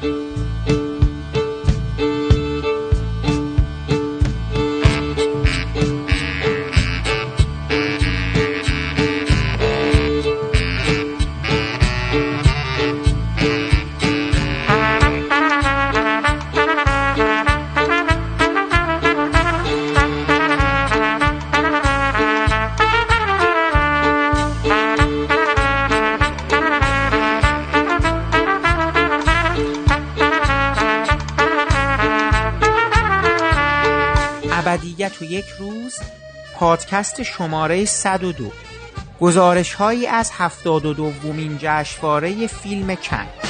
تو پادکست شماره 102 گزارش هایی از 72 دومین جشنواره فیلم کن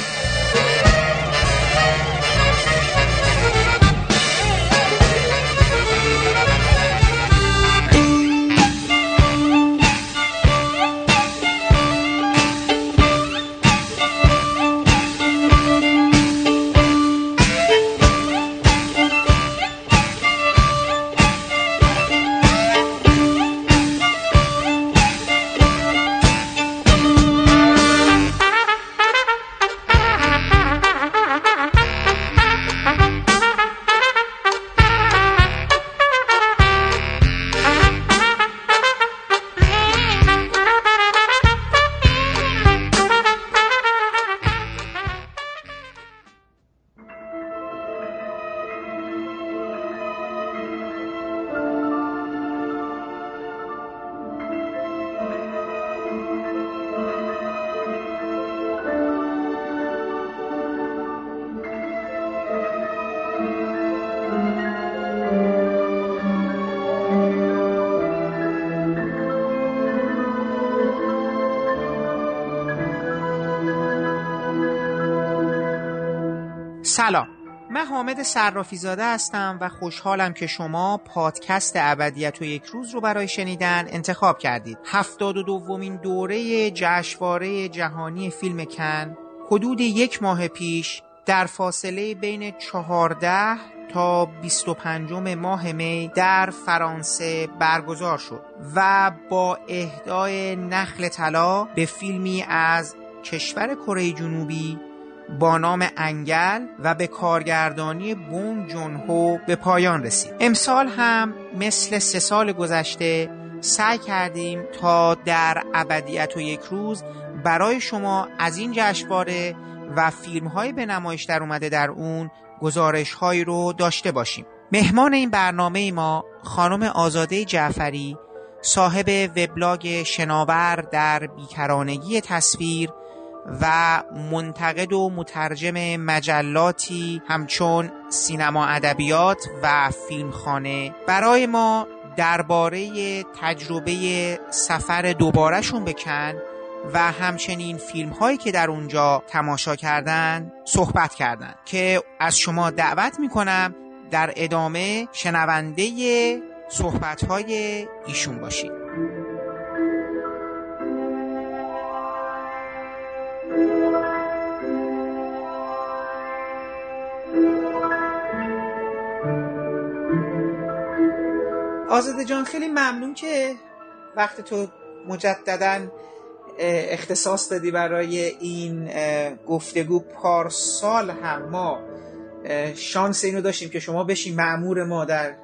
حامد صرافی زاده هستم و خوشحالم که شما پادکست ابدیت و یک روز رو برای شنیدن انتخاب کردید. هفتاد و دومین دوره جشنواره جهانی فیلم کن حدود یک ماه پیش در فاصله بین چهارده تا 25 ماه می در فرانسه برگزار شد و با اهدای نخل طلا به فیلمی از کشور کره جنوبی با نام انگل و به کارگردانی بون جون هو به پایان رسید. امسال هم مثل سه سال گذشته سعی کردیم تا در ابدیت و یک روز برای شما از این جشنواره و فیلم های به نمایش در اومده در اون گزارش هایی رو داشته باشیم. مهمان این برنامه ما خانم آزاده جعفری صاحب وبلاگ شناور در بیکرانگی تصویر و منتقد و مترجم مجلاتی همچون سینما ادبیات و فیلمخانه. برای ما درباره تجربه سفر دوبارهشون بکن و همچنین فیلم هایی که در اونجا تماشا کردن صحبت کردن. که از شما دعوت می‌کنم در ادامه شنونده صحبت های ایشون باشید. آزاده جان خیلی ممنون که وقت تو مجددا اختصاص دادی برای این گفتگو. پارسال هم ما شانس اینو داشتیم که شما بشین معمور ما در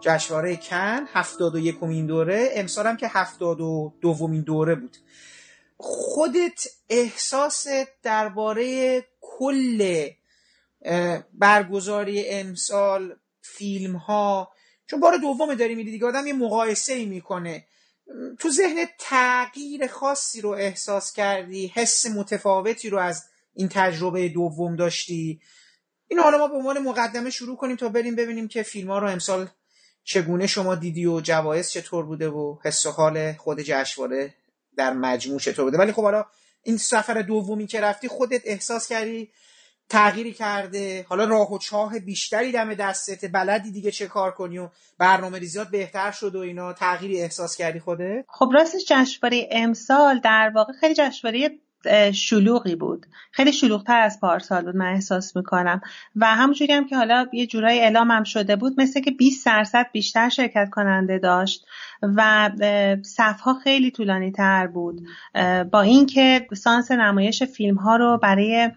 جشنواره کن. هفتاد و یکمین دوره. امسال هم که هفتاد و دومین دوره بود. خودت احساس درباره کل برگزاری امسال فیلم ها چون بار دوم داری میری دیگه آدم یه مقایسه ای می‌کنه. تو ذهن تغییر خاصی رو احساس کردی حس متفاوتی رو از این تجربه دوم داشتی؟ این حالا ما به عنوان مقدمه شروع کنیم تا بریم ببینیم که فیلم ها رو امسال چگونه شما دیدی و جوایز چطور بوده و حس و حال خود جشنواره در مجموع چطور بوده. ولی خب حالا این سفر دومی که رفتی خودت احساس کردی تغییری کرده. حالا راه و چاه بیشتری دم دستت. بلدی دیگه چه کار کنی و برنامه ریزیات بهتر شد و اینا. تغییری احساس کردی خوده خب راستش جشنواره امسال در واقع خیلی جشنواره شلوغی بود. خیلی شلوغتر از پارسال بود من احساس می‌کنم. و همونجوری هم که حالا یه جورایی اعلام شده بود مثل که 20 درصد بیشتر شرکت کننده داشت و صفها خیلی طولانی تر بود با اینکه سانس نمایش فیلم ها رو برای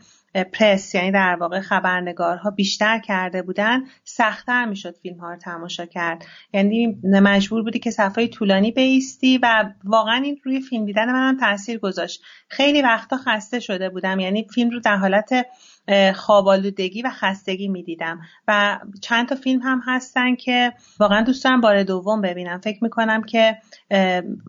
پرس یعنی در واقع خبرنگارها بیشتر کرده بودن سختتر می‌شد فیلم ها رو تماشا کرد. یعنی مجبور بودی که صفحه طولانی بیستی و واقعا این روی فیلم دیدن منم تاثیر گذاشت. خیلی وقتا خسته شده بودم. یعنی فیلم رو در حالت خوابالودگی و خستگی می‌دیدم. و چند تا فیلم هم هستن که واقعا دوست دارم بار دوم ببینم. فکر می‌کنم که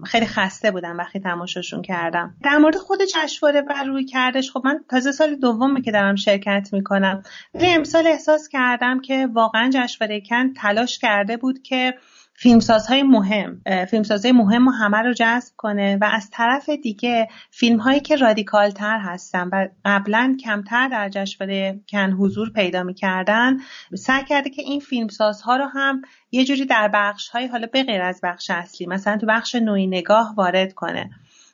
خیلی خسته بودم وقتی تماشاشون کردم. در مورد خود جشنواره بر روی کردش خب من تازه سال دومه که دارم شرکت می‌کنم. ولی امسال احساس کردم که واقعا جشنواره کن تلاش کرده بود که فیلمسازهای مهم فیلمسازهای مهم و همه رو جذب کنه و از طرف دیگه فیلم هایی که رادیکال تر هستن و قبلا کمتر در جشنواره کن حضور پیدا می‌کردن سعی کرده که این فیلمسازها رو هم یه جوری در بخش های حالا به غیر از بخش اصلی مثلا تو بخش نوعی نگاه وارد کنه.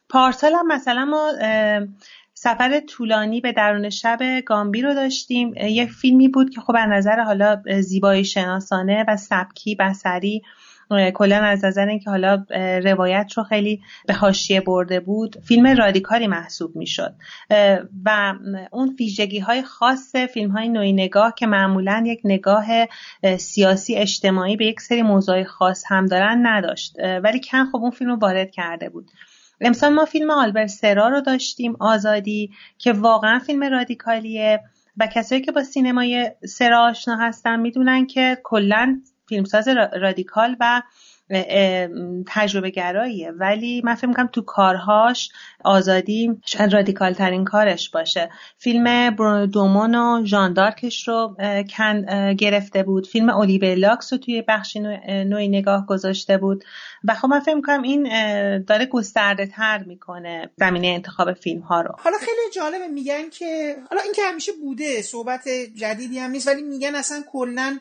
پارسال هم مثلا ما سفر طولانی به درون شب گامبی رو داشتیم. یک فیلمی بود که خب از نظر حالا زیبایی شناسانه و سبکی بسری کلا از نظر اینکه حالا روایت رو خیلی به حاشیه برده بود فیلم رادیکالی محسوب می‌شد. و اون ویژگی های خاص فیلم های نوعی نگاه که معمولا یک نگاه سیاسی اجتماعی به یک سری موضوع خاص هم دارن نداشت. ولی کن خب اون فیلم رو وارد کرده بود. امسال ما فیلم آلبرت سرا رو داشتیم آزادی که واقعا فیلم رادیکالیه. و کسایی که با سینمای سرا آشنا هستن می‌دونن که کلا فیلمساز رادیکال و تجربه گراییه ولی من فکر می‌کنم تو کارهاش آزادی شاید رادیکال ترین کارش باشه. فیلم دومون و ژاندارکش رو گرفته بود. فیلم اولیور لاکس رو توی بخش نوعی نگاه گذاشته بود. و خب من فکر می‌کنم این داره گسترده تر می‌کنه زمینه انتخاب فیلم ها رو. حالا خیلی جالبه میگن که حالا این که همیشه بوده صحبت جدیدی هم نیست ولی میگن اصلا کلا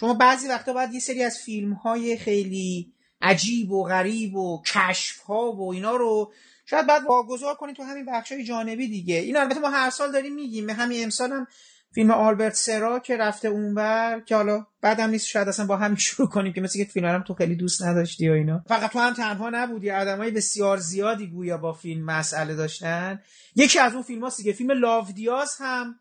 شما بعضی وقتا باید یه سری از فیلم های خیلی عجیب و غریب و کشف ها و اینا رو شاید بعد واگذار کنید تو همین بخش های جانبی دیگه. این البته ما هر سال داریم میگیم. همین امسال هم فیلم آلبرت سرا که رفته اونور که حالا بعدم نیست شاید اصلا با همین شروع کنیم که مثل که فیلم هم تو خیلی دوست نداشتی و اینا. فقط تو هم تنها نبودی. آدمای بسیار زیادی گویا با فیلم مسئله داشتن. یکی از اون فیلم که فیلم لاودیاز هم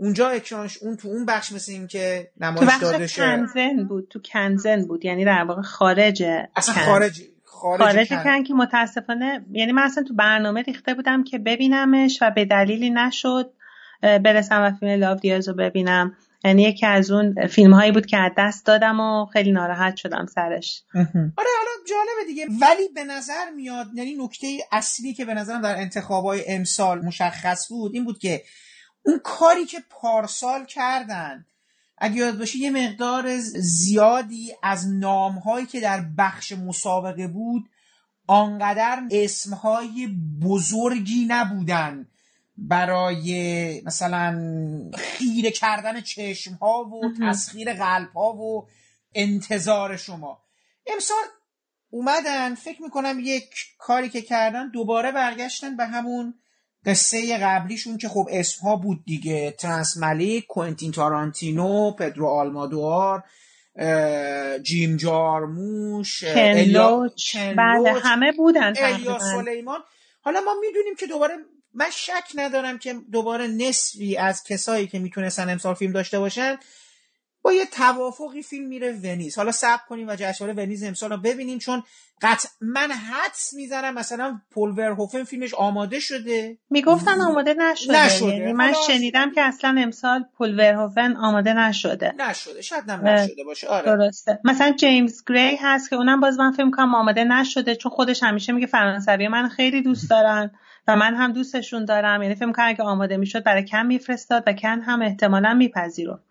اونجا اکرانش اون تو اون بخش مثل این که نمایش داده شد کنزن بود تو کنزن بود. یعنی در واقع خارج اصلا خارج خارج, خارج کن. که متاسفانه یعنی من اصلا تو برنامه ریخته بودم که ببینمش و به دلیلی نشد برسم و فیلم لاو دیاز رو ببینم. یعنی یکی از اون فیلم هایی بود که از دست دادم و خیلی ناراحت شدم سرش. آره حالا جالبه دیگه. ولی به نظر میاد یعنی نکته اصلی که به نظرم در انتخابای امسال مشخص بود این بود که اون کاری که پارسال کردن. اگه یاد باشه یه مقدار زیادی از نامهایی که در بخش مسابقه بود آنقدر اسمهای بزرگی نبودن برای مثلا خیره کردن چشم ها و تسخیر قلب ها و انتظار شما. امسال اومدن فکر می‌کنم یک کاری که کردن دوباره برگشتن به همون قصه قبلیشون که خب اسمها بود دیگه. ترانس ملیک کوینتین تارانتینو پدرو آلمادوار جیم جارموش کنلوچ بله همه بودن الیا سلیمان. حالا ما می‌دونیم که دوباره من شک ندارم که دوباره نصفی از کسایی که می‌تونستن امسال فیلم داشته باشن با یه توافقی فیلم میره ونیز. حالا صبر کنیم و جشنواره ونیز امسال رو ببینیم چون قطع من حدس می‌زنم مثلا پول ورهوفن فیلمش آماده شده. می‌گفتن آماده نشده, نشده. یعنی من شنیدم که اصلا امسال پول ورهوفن آماده نشده. نشده. شاید هم نشده باشه. آره. درسته. مثلا جیمز گری هست که اونم باز من فیلم کنم آماده نشده چون خودش همیشه میگه فرانسوی من خیلی دوست دارن و من هم دوستشون دارم. یعنی فیلم کنم اگه آماده می‌شد برای کم میفرستاد و کن هم احتمالا میپذیرفت.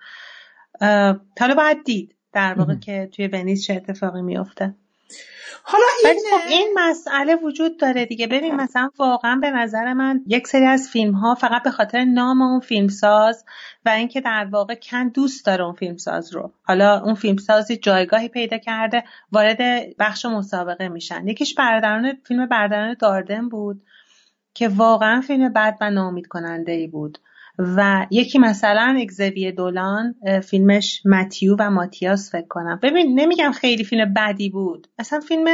حالا باید دید در واقع که توی ونیز چه اتفاقی میفته حالا این خب این مسئله وجود داره دیگه. ببین مثلا واقعا به نظر من یک سری از فیلم ها فقط به خاطر نام اون فیلمساز و اینکه در واقع کن دوست داره اون فیلمساز رو. حالا اون فیلمسازی جایگاهی پیدا کرده وارد بخش مسابقه میشن. یکیش برادران فیلم برادران داردن بود که واقعا فیلم بد و نامید کننده ای بود. و یکی مثلا اگزوی دولان فیلمش متیو و ماتیاس فکر کنم. ببین نمیگم خیلی فیلم بدی بود. اصلا فیلم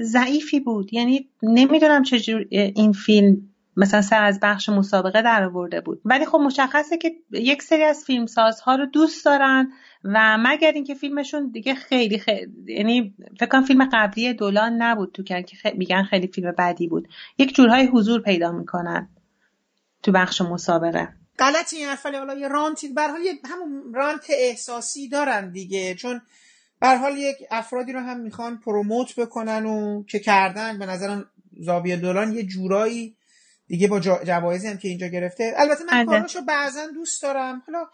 ضعیفی بود. یعنی نمی‌دونم چجور این فیلم مثلا سر از بخش مسابقه در آورده بود. ولی خب مشخصه که یک سری از فیلمسازها رو دوست دارن و مگر اینکه فیلمشون دیگه خیلی خیلی یعنی فکر کنم فیلم قبلی دولان نبود تو که میگن خیلی فیلم بدی بود. یک جورهای حضور پیدا می‌کنن تو بخش مسابقه. غلطی این حرف حالا یه رانتی به حال همون رانت احساسی دارن دیگه چون به حال یک افرادی رو هم می‌خوان پروموت بکنن و که کردن به نظرم زاویه دولان یه جورایی دیگه با جوایزی هم که اینجا گرفته. البته من بله. کاراشو بعضا دوست دارم. حالا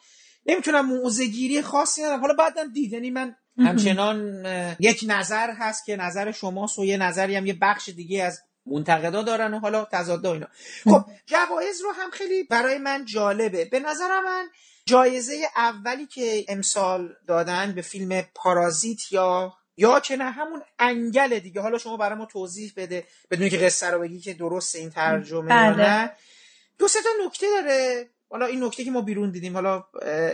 نمی‌تونم موزگیری خاصی ندارم. حالا بعدم دید یعنی من همچنان یک نظر هست که نظر شماست و یه نظری هم یه بخش دیگه از منتقدا دارن و حالا تضاد اینا. خب جوایز رو هم خیلی برای من جالبه. به نظر من جایزه اولی که امسال دادن به فیلم پارازیت یا یا که نه همون انگل دیگه. حالا شما برای ما توضیح بده بدون که قصه رو بگی که درست این ترجمه بله. نه. دو سه تا نکته داره. حالا این نکته که ما بیرون دیدیم. حالا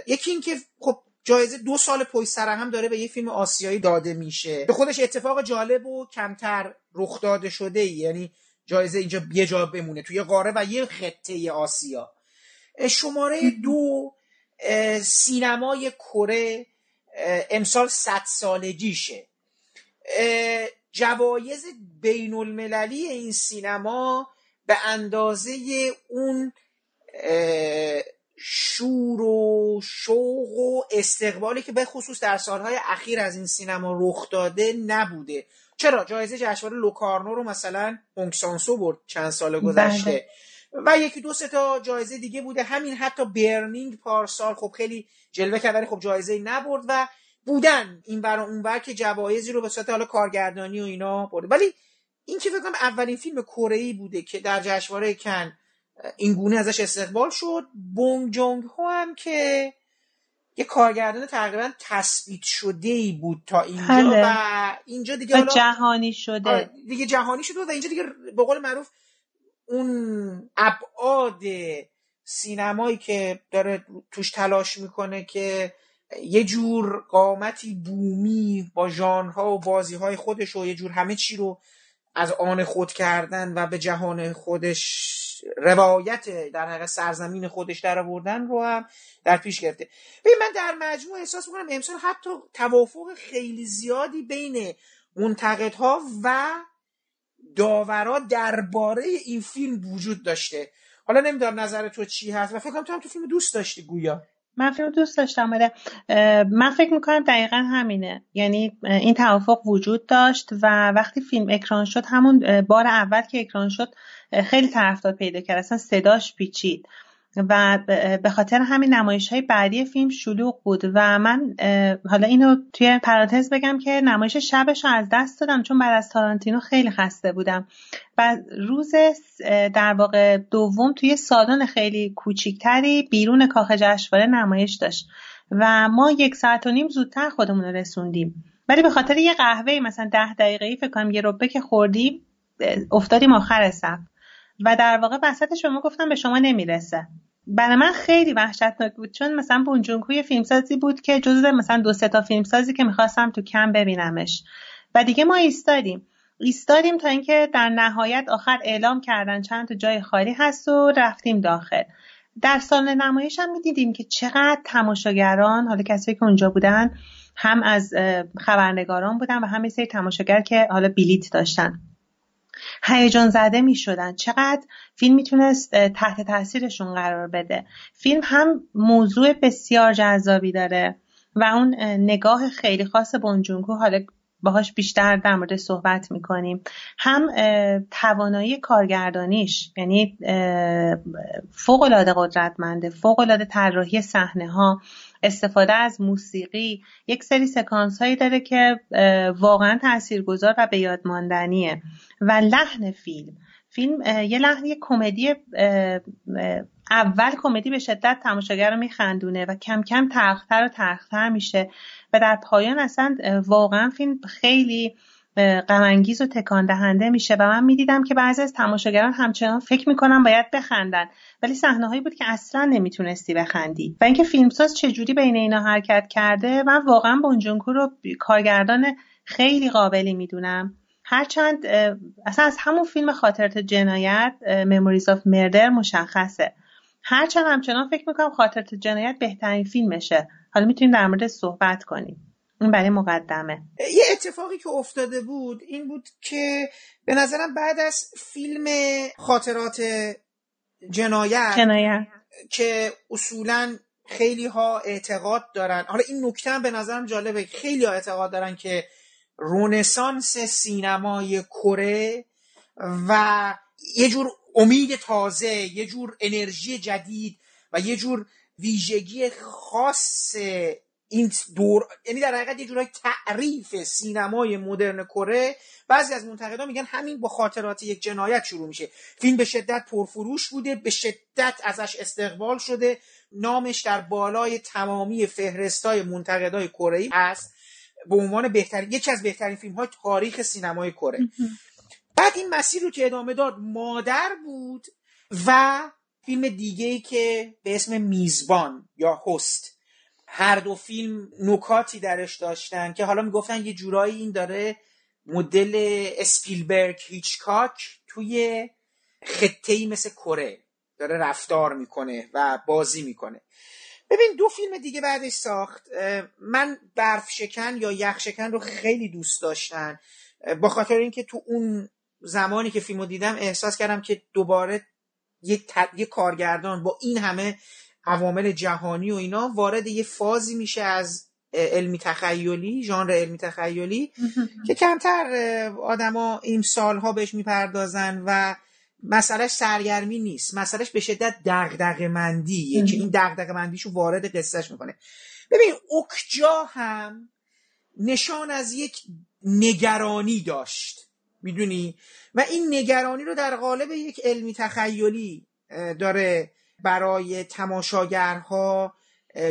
یکی این که خب جایزه دو سال پشت سر هم داره به یه فیلم آسیایی داده میشه. به خودش اتفاق جالب و کمتر رخ داده شده یعنی جایزه اینجا یه جا بمونه توی قاره و یه خطه آسیا. شماره دو سینمای کره امسال صد سالگیشه. جوایز بین المللی این سینما به اندازه اون شور و شوق و استقبالی که به خصوص در سالهای اخیر از این سینما رخ داده نبوده. چرا؟ جایزه جشنواره لوکارنو رو مثلا اونکسانسو برد چند سال گذشته. بله. و یکی دو سه تا جایزه دیگه بوده. همین حتی برنینگ پارسال خب خیلی جلوه کرد ولی خب جایزه نبرد و بودن این بر اون بر که جوایزی رو به صورت حالا کارگردانی و اینا برده ولی این که فکر اولین فیلم کره بوده که در جشنواره کن این گونه ازش استقبال شد. بونگ جونگ هو هم که یه کارگردان تقریبا تثبیت شده ای بود تا اینجا بله. و اینجا دیگه حالا جهانی شده آره، دیگه جهانی شده و اینجا دیگه به قول معروف اون ابعاد سینمایی که داره توش تلاش می‌کنه که یه جور قامتی بومی با ژانرها و بازیهای خودش و یه جور همه چی رو از آن خود کردن و به جهان خودش روایت در حقیقت سرزمین خودش در آوردن رو هم در پیش گرفته. ببین من در مجموع احساس می‌کنم امسال حتی توافق خیلی زیادی بین منتقدها و داورا درباره این فیلم وجود داشته. حالا نمی‌دونم نظر تو چی هست و فکر کنم تو هم تو فیلم دوست داشتی گویا. من فیلم دوست داشتم بله من فکر می‌کنم دقیقا همینه. یعنی این توافق وجود داشت و وقتی فیلم اکران شد همون بار اول که اکران شد خیلی طرفدار پیدا کرد. اصلا صداش پیچید. و به خاطر همین نمایش های بعدی فیلم شلوغ بود و من حالا اینو توی پرانتز بگم که نمایش شبش رو از دست دادم چون بعد از تارانتینو خیلی خسته بودم. و روز در واقع دوم توی سالن خیلی کوچیکتری بیرون کاخ جشنواره نمایش داشت و ما یک ساعت و نیم زودتر خودمون رسوندیم. ولی به خاطر یه قهوه مثلا ده دقیقه فکر کنم یه ربه که خوردیم افتادیم آخر صف و در واقع وسطش به ما گفتم به شما نمی‌رسه. برای من خیلی وحشتناک بود چون مثلا بونجونکو فیلمسازی بود که جزو مثلا دو سه تا فیلمسازی که می‌خواستم تو کم ببینمش. و دیگه ما ایستادیم. ایستادیم تا اینکه در نهایت آخر اعلام کردن چند تا جای خالی هست و رفتیم داخل. در سال نمایش هم می‌دیدیم که چقدر تماشاگران حالا کسی که اونجا بودن هم از خبرنگاران بودن و هم سری تماشاگر که حالا بلیت داشتن. هیجان زده می شدن چقدر فیلم می‌تونست تحت تاثیرشون قرار بده. فیلم هم موضوع بسیار جذابی داره و اون نگاه خیلی خاص بونجونکو حالا باهاش بیشتر در مورد صحبت می‌کنیم. هم توانایی کارگردانیش یعنی فوق العاده قدرتمنده فوق العاده طراحی صحنه ها استفاده از موسیقی یک سری سکانس هایی داره که واقعا تاثیرگذار و به یاد ماندنیه. و لحن فیلم. فیلم یه لحن یه کمدی اول کمدی به شدت تماشاگر رو میخندونه و کم کم تلختر و تلختر میشه و در پایان اصلا واقعا فیلم خیلی غمانگیز و تکان دهنده میشه و من می‌دیدم که بعضی از تماشاگران همچنان فکر می‌کنن باید بخندن. ولی صحنه هایی بود که اصلا نمی‌تونستی بخندی. و اینکه فیلمساز چجوری بین اینا حرکت کرده من واقعا بونجونکو رو کارگردان خیلی قابلی می‌دونم. هرچند اصلا از همون فیلم خاطرت جنایت مموریز آف مردر مشخصه. هرچند همچنان فکر می‌کنم خاطرت جنایت بهترین فیلمشه. حالا می‌تونیم در مورد صحبت کنیم. این برای مقدمه. یه اتفاقی که افتاده بود این بود که به نظرم بعد از فیلم خاطرات جنایت, جنایت. که اصولا خیلی ها اعتقاد دارن. حالا این نکته هم به نظرم جالبه. خیلی ها اعتقاد دارن که رونسانس سینمای کره و یه جور امید تازه یه جور انرژی جدید و یه جور ویژگی خاص این دور یعنی در حقیقت یه جورای تعریف سینمای مدرن کره. بعضی از منتقدان میگن همین با خاطرات یک جنایت شروع میشه. فیلم به شدت پرفروش بوده به شدت ازش استقبال شده. نامش در بالای تمامی فهرستای منتقدای کره ای هست. به عنوان بهترین یکی از بهترین فیلم های تاریخ سینمای کره. بعد این مسیر رو که ادامه داد مادر بود و فیلم دیگه ای که به اسم میزبان یا هست. هر دو فیلم نکاتی درش داشتن که حالا می‌گفتن یه جورایی این داره مدل اسپیلبرگ هیچکاک توی خطه مثل کره داره رفتار می‌کنه و بازی می‌کنه. ببین دو فیلم دیگه بعدش ساخت. من برف شکن یا یخ شکن رو خیلی دوست داشتن. با خاطر اینکه تو اون زمانی که فیلمو دیدم احساس کردم که دوباره یه, یه کارگردان با این همه عوامل جهانی و اینا وارد یه فازی میشه از علمی تخیلی ژانر علمی تخیلی که کمتر آدما این سالها بهش می‌پردازن و مسئلهش سرگرمی نیست. مسئلهش به شدت دغدغه مندیه که این دغدغه مندیشو وارد قصهش می‌کنه. ببین اوکجا هم نشان از یک نگرانی داشت. می‌دونی؟ و این نگرانی رو در قالب یک علمی تخیلی داره برای تماشاگرها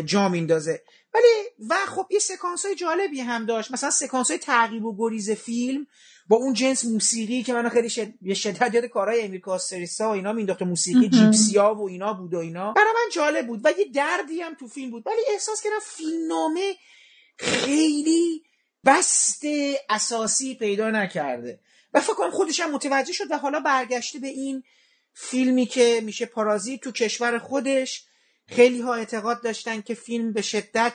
جا میندازه ولی و خب یه سکانس های جالبی هم داشت. مثلا سکانس های تعقیب و گریز فیلم با اون جنس موسیقی که منو خیلی شد... یه شدت یاد کارهای امریکا سریسا و اینا مینداخت موسیقی جیپسیا و اینا بود و اینا. برای من جالب بود و یه دردی هم تو فیلم بود. ولی احساس کردم فیلمنامه خیلی بست اساسی پیدا نکرده. و فکر کنم خودش هم متوجه شد و حالا برگشته به این فیلمی که میشه پارازیت تو کشور خودش. خیلی ها اعتقاد داشتن که فیلم به شدت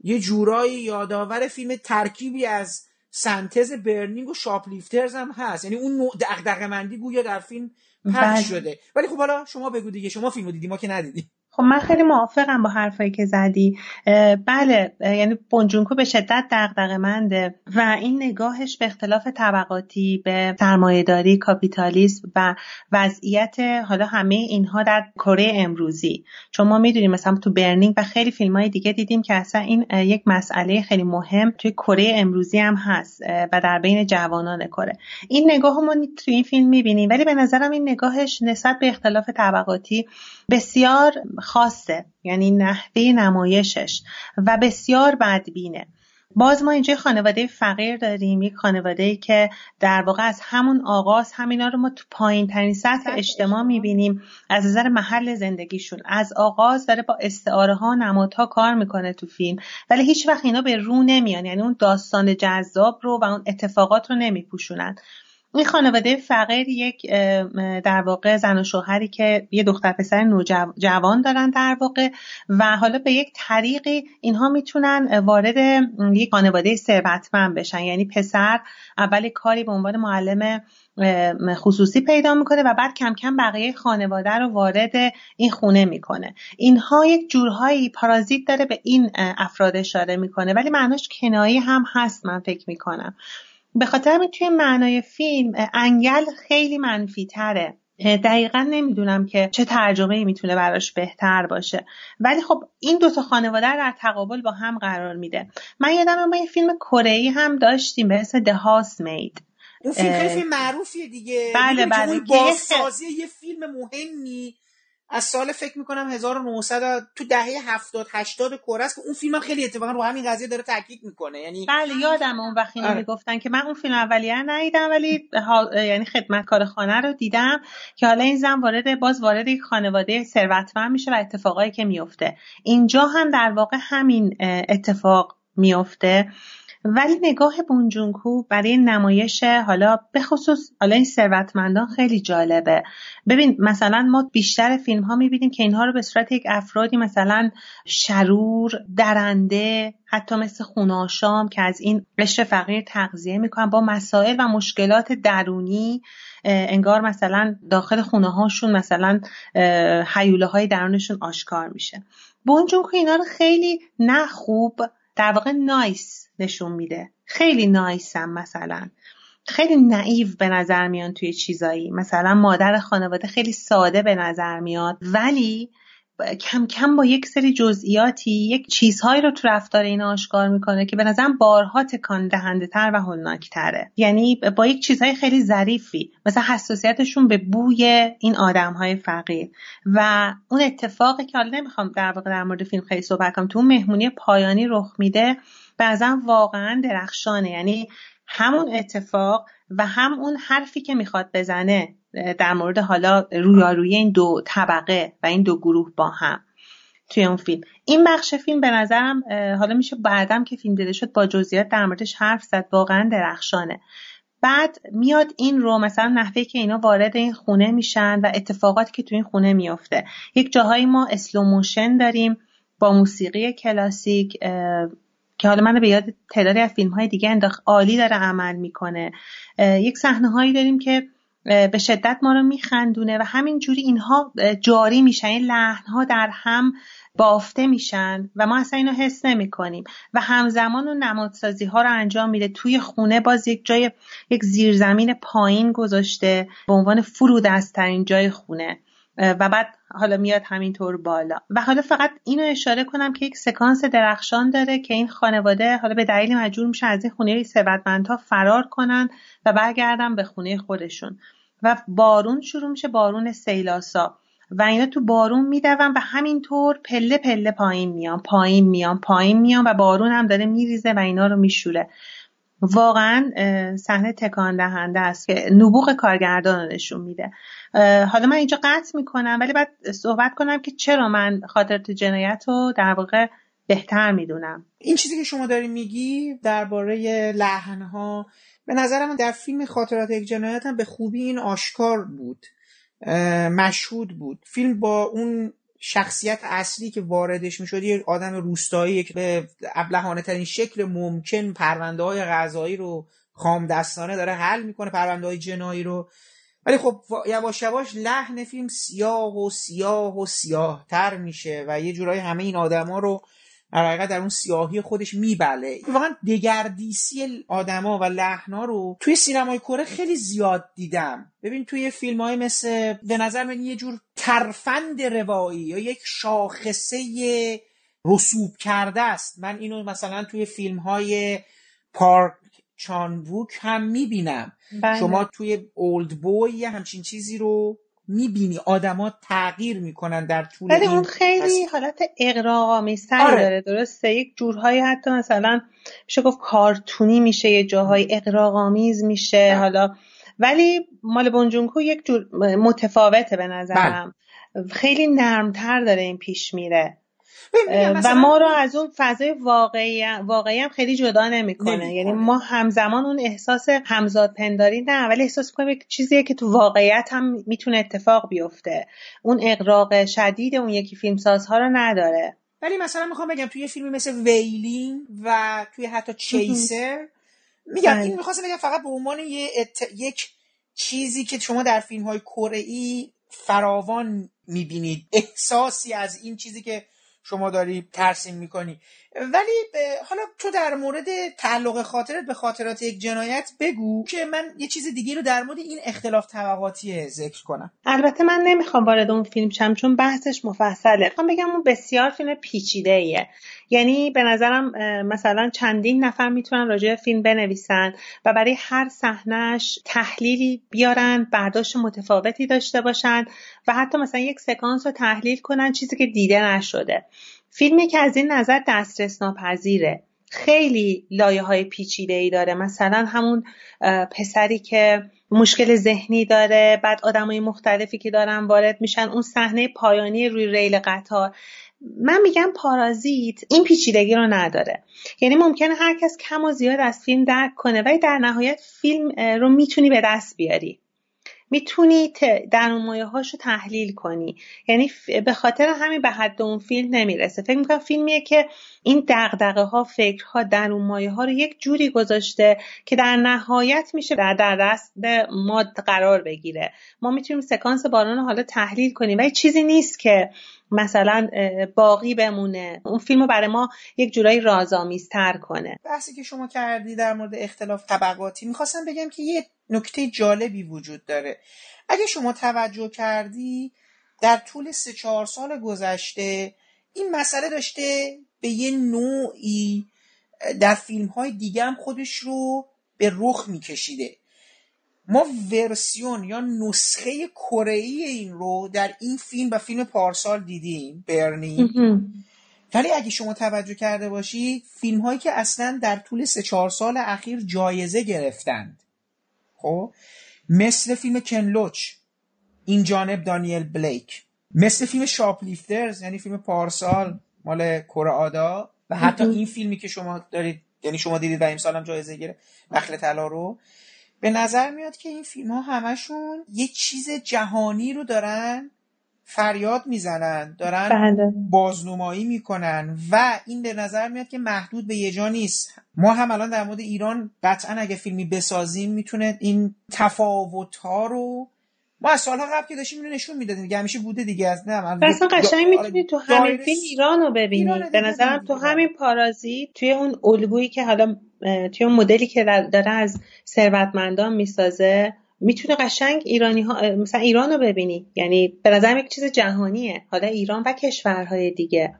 یه جورایی یادآور فیلم ترکیبی از سنتز برنینگ و شاپلیفترز هم هست. یعنی اون نوع دغدغه مندی گویا در فیلم پخش. شده. ولی خب حالا شما بگو دیگه. شما فیلمو دیدی ما که ندیدیم. خب من خیلی موافقم با حرفایی که زدی. بله یعنی بونجونکو به شدت دغدغه منده. و این نگاهش به اختلاف طبقاتی به سرمایهداری کاپیتالیسم و وضعیت حالا همه اینها در کره امروزی. چون ما می‌دونیم مثلا تو برنینگ و خیلی فیلم های دیگه دیدیم که اصلا این یک مسئله خیلی مهم توی کره امروزی هم هست و در بین جوانان کره. این نگاه ما توی این فیلم می‌بینیم. ولی به نظرم این نگاهش نسبت به اختلاف طبقاتی بسیار خاصه یعنی نحوه نمایشش و بسیار بدبینه. باز ما اینجا خانواده فقیر داریم یک خانواده ای که در واقع از همون آغاز همینا رو ما تو پایین ترین سطح اجتماع می‌بینیم. از نظر محل زندگیشون از آغاز داره با استعاره ها نمادها کار می‌کنه تو فیلم. ولی هیچ وقت اینا به رو نمیان یعنی اون داستان جذاب رو و اون اتفاقات رو نمیپوشونن. این خانواده فقیر یک در واقع زن و شوهری که یه دختر پسر نوجوان دارن در واقع و حالا به یک طریقی اینها می‌تونن وارد یک خانواده ثروتمند بشن. یعنی پسر اول کاری به عنوان معلم خصوصی پیدا می‌کنه و بعد کم کم بقیه خانواده رو وارد این خونه می‌کنه. اینها یک جورهایی پارازیت داره به این افراد اشاره می‌کنه. ولی معناش کنایی هم هست من فکر می‌کنم. به خاطر همین توی معنای فیلم انگل خیلی منفی تره. دقیقا نمی‌دونم که چه ترجمه می‌تونه براش بهتر باشه. ولی خب این دوتا خانواده در تقابل با هم قرار میده. من یادم ما یه فیلم کره هم داشتیم به اسم The Housemaid. اون فیلم خیلی معروفیه دیگه. بله بله بازسازی یه فیلم مهمی از سال فکر می‌کنم 1900 تو دهه 70 80 کره است که اون فیلم خیلی اتفاقا رو همین قضیه داره تاکید می‌کنه. یعنی بله یادم اون وقت اینو آره. می‌گفتن که من اون فیلم اولیه ندیدم ولی ها... یعنی خدمتکار خانه رو دیدم که حالا این زن وارد باز وارد یک خانواده ثروتمند میشه و اتفاقایی که میفته اینجا هم در واقع همین اتفاق میفته ولی نگاه بونجونکو برای نمایش حالا به خصوص حالا این ثروتمندان خیلی جالبه. ببین مثلا ما بیشتر فیلم ها می‌بینیم که اینها رو به صورت یک افرادی مثلا شرور درنده حتی مثل خوناشام که از این قشر فقیر تغذیه می‌کنن با مسائل و مشکلات درونی انگار مثلا داخل خونه هاشون مثلا حیوله های درونشون آشکار میشه. بونجونکو اینا رو خیلی نه خوب در واقع نایس نشون میده. خیلی نایسم مثلا. خیلی نعیو به نظر میان توی چیزایی. مثلا مادر خانواده خیلی ساده به نظر میاد. ولی کم کم با یک سری جزئیاتی یک چیزهایی رو تو رفتار این آشکار می‌کنه که به نظرم بارها تکان دهنده تر و هولناک تره یعنی با یک چیزهای خیلی ظریفی مثلا حساسیتشون به بوی این آدم های فقیر. و اون اتفاقی که حالا نمی‌خوام در واقع در مورد فیلم خیلی صحبت کنم تو اون مهمونی پایانی رخ میده بعضا واقعا درخشانه. یعنی همون اتفاق و هم اون حرفی که می‌خواد بزنه در مورد حالا رویارویی این دو طبقه و این دو گروه با هم توی اون فیلم. این بخش فیلم به نظرم حالا میشه بعدم که فیلم دیده شد با جزئیات در موردش حرف زد واقعا درخشانه. بعد میاد این رو مثلا نحوه که اینا وارد این خونه میشن و اتفاقاتی که توی این خونه میفته. یک جاهایی ما slow motion داریم با موسیقی کلاسیک که حالا منو به یاد تعدادی از فیلم های دیگه انداخت عالی داره عمل می‌کنه. یک صحنه هایی داریم که به شدت ما رو میخندونه و همینجوری اینها جاری میشن. این لحن ها در هم بافته میشن و ما اصلا اینو حس نمی کنیم و همزمان اون نمادسازی ها رو انجام میده. توی خونه باز یک جای یک زیرزمین پایین گذاشته به عنوان فرودسترین جای خونه. و بعد حالا میاد همینطور بالا. و حالا فقط اینو اشاره کنم که یک سکانس درخشان داره که این خانواده حالا به دلیل مجبور میشه از این خونه ثروتمندها فرار کنن و برگردن به خونه خودشون. و بارون شروع میشه بارون سیلاسا. و اینا تو بارون میدون و همینطور پله پله پایین میان پایین میان پایین میان و بارون هم داره میریزه و اینا رو میشوره. واقعا صحنه تکان دهنده است که نبوغ کارگردان نشون میده. حالا من اینجا قطع می‌کنم ولی بعد صحبت کنم که چرا من خاطرات جنایت رو در واقع بهتر می‌دونم. این چیزی که شما داری میگی درباره لحنها به نظر من در فیلم خاطرات یک جنایت هم به خوبی این آشکار بود مشهود بود. فیلم با اون شخصیت اصلی که واردش می‌شد یه آدم روستایی به ابلهانه ترین شکل ممکن پرونده های غذایی رو خام دستانه داره حل می‌کنه پرونده های جنایی رو. ولی خب یواش یواش لحن فیلم سیاه و سیاه و سیاه تر میشه و یه جورایی همه این آدما رو در در اون سیاهی خودش میبله. واقعا دگردیسی آدما و لحنا رو توی سینمای کره خیلی زیاد دیدم. ببین توی فیلم های مثل به نظر من یه جور ترفند روایی یا یک شاخصه رسوب کرده است. من اینو مثلا توی فیلم های پارک چانووک هم می‌بینم. بله. شما توی اولد بوی همچین چیزی رو می‌بینی. آدما تغییر می‌کنن در طول ولی اون خیلی حالت اقراق‌آمیزتر آره. داره. درسته یک جورهایی حتی مثلا میشه گفت کارتونی میشه یه جاهای اقراق‌آمیز میشه. حالا ولی مال بونجونکو یک جور متفاوته به نظرم. بله. خیلی نرمتر داره این پیش میره. و ما رو از اون فضای واقعی واقعی هم خیلی جدا نمی‌کنه. یعنی ما همزمان اون احساس همزاد پنداری نه ولی احساس کنیم یک چیزیه که تو واقعیت هم می‌تونه اتفاق بیفته. اون اقراق شدید اون یکی فیلمسازها رو نداره. ولی مثلا می‌خوام بگم توی فیلمی مثل ویلین و توی حتی چیسر میگم این بله. می‌خواستم بگم فقط به عنوان یه یک چیزی که شما در فیلم های کره فراوان می‌بینید. احساسی از این چیزی که شما داری ترسیم می‌کنی. ولی حالا تو در مورد تعلق خاطرت به خاطرات یک جنایت بگو که من یه چیز دیگه رو در مورد این اختلاف طبقاتی ذکر کنم. البته من نمی‌خوام وارد اون فیلم شم چون بحثش مفصله. می‌خوام بگم اون بسیار فیلم پیچیده ایه یعنی به نظرم مثلا چندین نفر می‌تونن راجع فیلم بنویسن و برای هر صحنهش تحلیلی بیارن برداشت متفاوتی داشته باشن و حتی مثلا یک سکانس رو تحلیل کنن چیزی که دیده نشده. فیلمی که از این نظر دسترس ناپذیره خیلی لایه های پیچیده ای داره. مثلا همون پسری که مشکل ذهنی داره بعد آدمای مختلفی که دارن وارد میشن اون صحنه پایانی روی ریل قطار. من میگم پارازیت این پیچیدگی رو نداره. یعنی ممکنه هر کس کم و زیاد از فیلم درک کنه ولی در نهایت فیلم رو می‌تونی به دست بیاری. می‌تونی در مایه هاشو تحلیل کنی. یعنی به خاطر همین به حد اون فیلم نمی‌رسه. فکر می‌کنم فیلمیه که این دقدقه ها فکرها در اون مایه ها رو یک جوری گذاشته که در نهایت میشه در در دست ما قرار بگیره. ما می‌تونیم سکانس باران حالا تحلیل کنیم. ولی چیزی نیست که مثلا باقی بمونه. اون فیلم رو برای ما یک جورایی رازآمیزتر کنه. بحثی که شما کردی در مورد اختلاف طبقاتی می‌خواستم بگم که یه نکته جالبی وجود داره. اگه شما توجه کردی در طول سه چهار سال گذشته این مسئله داشته به یه نوعی در فیلم های دیگه هم خودش رو به رخ میکشیده. ما ورسیون یا نسخه کره این رو در این فیلم و فیلم پارسال دیدیم برنی. ولی اگه شما توجه کرده باشی فیلم هایی که اصلا در طول سه چهار سال اخیر جایزه گرفتند. خب؟ مثل فیلم کنلوچ این جانب دانیل بلیک. مثل فیلم شاپلیفترز یعنی فیلم پارسال مال کره آدا. و حتی این فیلمی که شما دارید یعنی شما دیدید و امسال هم جایزه گرفت نخل طلا رو. به نظر میاد که این فیلم ها همشون یه چیز جهانی رو دارن فریاد می‌زنن دارن بله. بازنمایی می‌کنن و این به نظر میاد که محدود به یه جا نیست ما هم الان در مورد ایران قطعا اگه فیلمی بسازیم می‌تونه این تفاوت ها رو ما از سالها قبل که داشتیم اینو نشون می‌دادیم. دیگه همیشه بوده دیگه از نه اصلا قشنگ می‌تونی تو همین فیلم ایران رو ببینی. به نظرم تو همین پارازی توی اون الگویی که حالا توی اون مدلی که داره از ثروتمندان می‌سازه می‌تونه قشنگ ایرانی ها مثلا ایران رو ببینی. یعنی به نظرم یک چیز جهانیه. حالا ایران و کشورهای دیگه.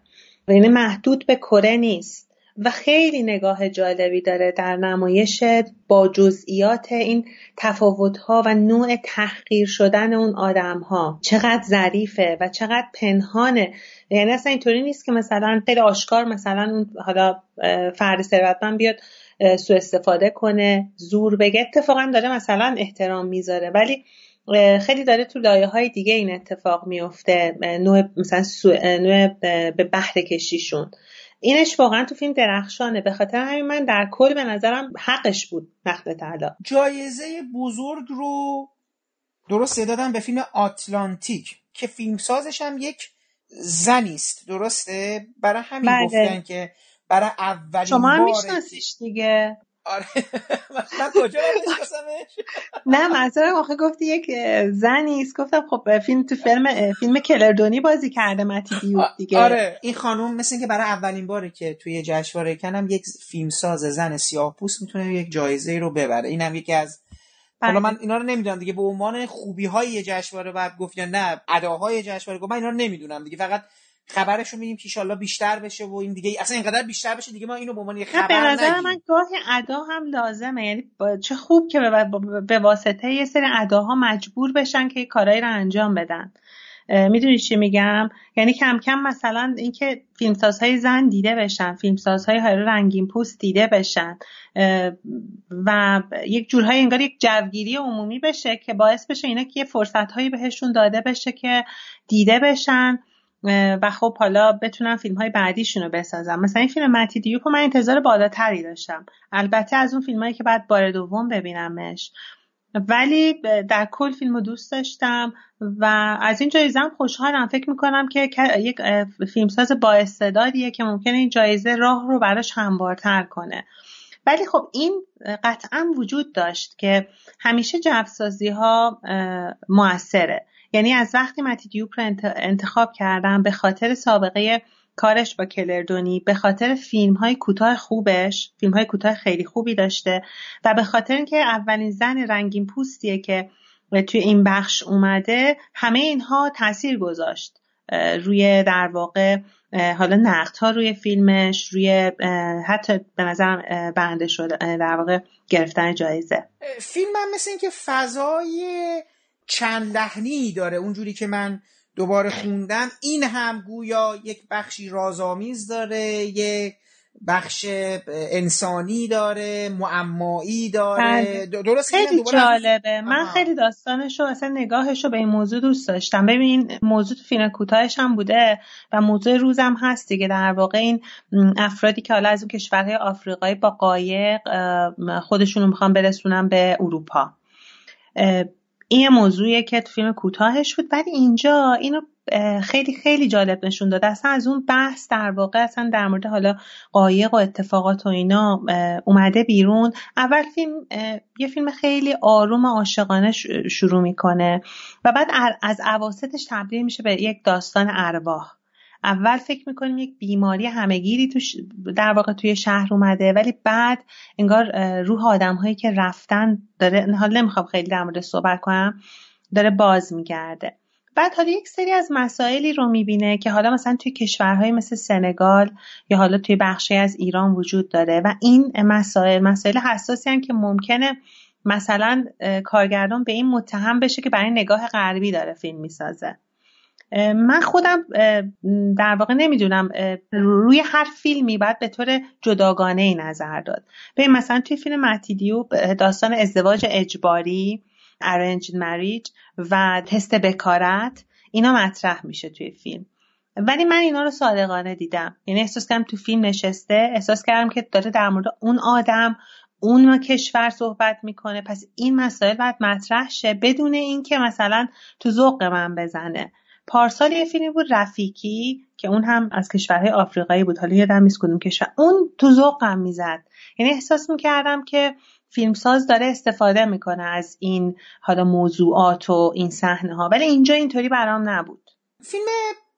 یعنی محدود به کره نیست. و خیلی نگاه جالبی داره در نمایش با جزئیات این ها و نوع تحقیر شدن اون آدم ها چقدر ظریفه و چقدر پنهانه. یعنی اصلا اینطوری نیست که مثلا خیلی آشکار مثلا اون حالا فرد ثروتمند بیاد سو استفاده کنه زور بگه. اتفاقا داره مثلا احترام می‌ذاره. ولی خیلی داره تو لایه های دیگه این اتفاق میفته نوع مثلا نوع به بهره کشیشون. اینش واقعا تو فیلم درخشانه. به خاطر همین من در کل به نظرم حقش بود نقد تعالی جایزه بزرگ رو درست دادن به فیلم آتلانتیک که فیلمسازش هم یک زنی است. درسته؟ برای همین بله. گفتن که برای اولین شما هم میشناسیش دیگه. آره. من کجا نه منظورم آخه گفتی یک زنی است. گفتم خب فیلم تو فیلم فیلم کلردونی بازی کرده متی دیو دیگه. آره. این خانم مثل که برای اولین باره که توی جشنواره کنم یک فیلمساز زن سیاه پوست می‌تونه یک جایزه رو ببره. اینم یکی از حالا بله. من اینا رو نمی‌دونم دیگه. به عنوان خوبی های جشنواره بعد گفت یا نه اداهای جشنواره گفت من اینا رو نمی‌دونم دیگه. فقط خبرش رو میگیم که ان بیشتر بشه و این دیگه اصلا اینقدر بیشتر بشه دیگه ما اینو به عنوان یه خبر به نظر من گاهی ادا هم لازمه. یعنی چه خوب که به واسطه یه سری اداها مجبور بشن که کارایی رو انجام بدن. می‌دونی چی میگم؟ یعنی کم کم مثلا اینکه فیلمسازهای زن دیده بشن فیلمسازهای رنگین پوست دیده بشن. و یک جورهای انگار یک جوگیری عمومی بشه که باعث بشه اینا که یه فرصت هایی بهشون داده بشه که دیده بشن. و خب حالا بتونم فیلم های بعدیشون رو بسازم. مثلا این فیلم متی دیوپ من انتظار بالاتری داشتم. البته از اون فیلم هایی که بعد بار دوم ببینمش. ولی در کل فیلم رو دوست داشتم و از این جایزه هم خوشحالم. فکر می‌کنم که یک فیلمساز با استعدادیه که ممکنه این جایزه راه رو براش هموارتر کنه. ولی خب این قطعا وجود داشت که همیشه جوسازی ها موثره. یعنی از وقتی متی دیوپ رو انتخاب کردم به خاطر سابقه کارش با کلردونی به خاطر فیلم های کوتاه خوبش فیلم های کوتاه خیلی خوبی داشته و به خاطر اینکه اولین زن رنگین پوستیه که توی این بخش اومده همه اینها تاثیر گذاشت روی در واقع حالا نقد ها روی فیلمش روی حتی به نظرم بنده شده در واقع گرفتن جایزه. فیلم هم مثل اینکه فضای چند لحنی داره. اونجوری که من دوباره خوندم این هم گویا یک بخشی رازآمیز داره یک بخش انسانی داره معمایی داره. بله. درست خیلی جالبه. من خیلی داستانش رو اصلا نگاهش رو به این موضوع دوست داشتم. ببین موضوع تو فیلم کوتاهش هم بوده و موضوع روزم هست دیگه. در واقع این افرادی که حالا از اون کشورهای آفریقایی با قایق خودشون رو می‌خوان برسونن به اروپا. این موضوعیه که تو فیلم کوتاهش بود. ولی اینجا اینو خیلی خیلی جالب نشون داده اصلا از اون بحث در واقع اصلا در مورد حالا قایق و اتفاقات و اینا اومده بیرون. اول فیلم یه فیلم خیلی آروم و عاشقانه شروع می‌کنه. و بعد از عواستش تبدیل میشه به یک داستان ارواح. اول فکر می‌کنیم یک بیماری همهگیری تو در واقع توی شهر اومده ولی بعد انگار روح آدم هایی که رفتن داره حالا نمی‌خوام خیلی در مورد صحبت کنم داره باز میگرده. بعد حالا یک سری از مسائلی رو می‌بینه که حالا مثلا توی کشورهای مثل سنگال یا حالا توی بخشی از ایران وجود داره و این مسائل مسائل حساسی هم که ممکنه مثلا کارگردان به این متهم بشه که برای نگاه غربی داره فیلم می‌سازه. من خودم در واقع نمی‌دونم روی هر فیلمی باید به طور جداگانه ای نظر داد. به مثلا توی فیلم متیدیو داستان ازدواج اجباری arranged marriage و تست بکارت اینا مطرح میشه توی فیلم. ولی من اینا رو صادقانه دیدم. یعنی احساس کردم تو فیلم نشسته احساس کردم که داره در مورد اون آدم اون کشور صحبت می‌کنه. پس این مسائل باید مطرح شه بدون اینکه مثلا تو ذوق من بزنه. پارسال یه فیلمی بود رفیکی که اون هم از کشورهای آفریقایی بود. حالا یادم نیست کدوم کشور. اون تو ذوقم می‌زد. یعنی احساس می‌کردم که فیلمساز داره استفاده می‌کنه از این حالا موضوعات و این صحنه ها ولی اینجا اینطوری برام نبود. فیلم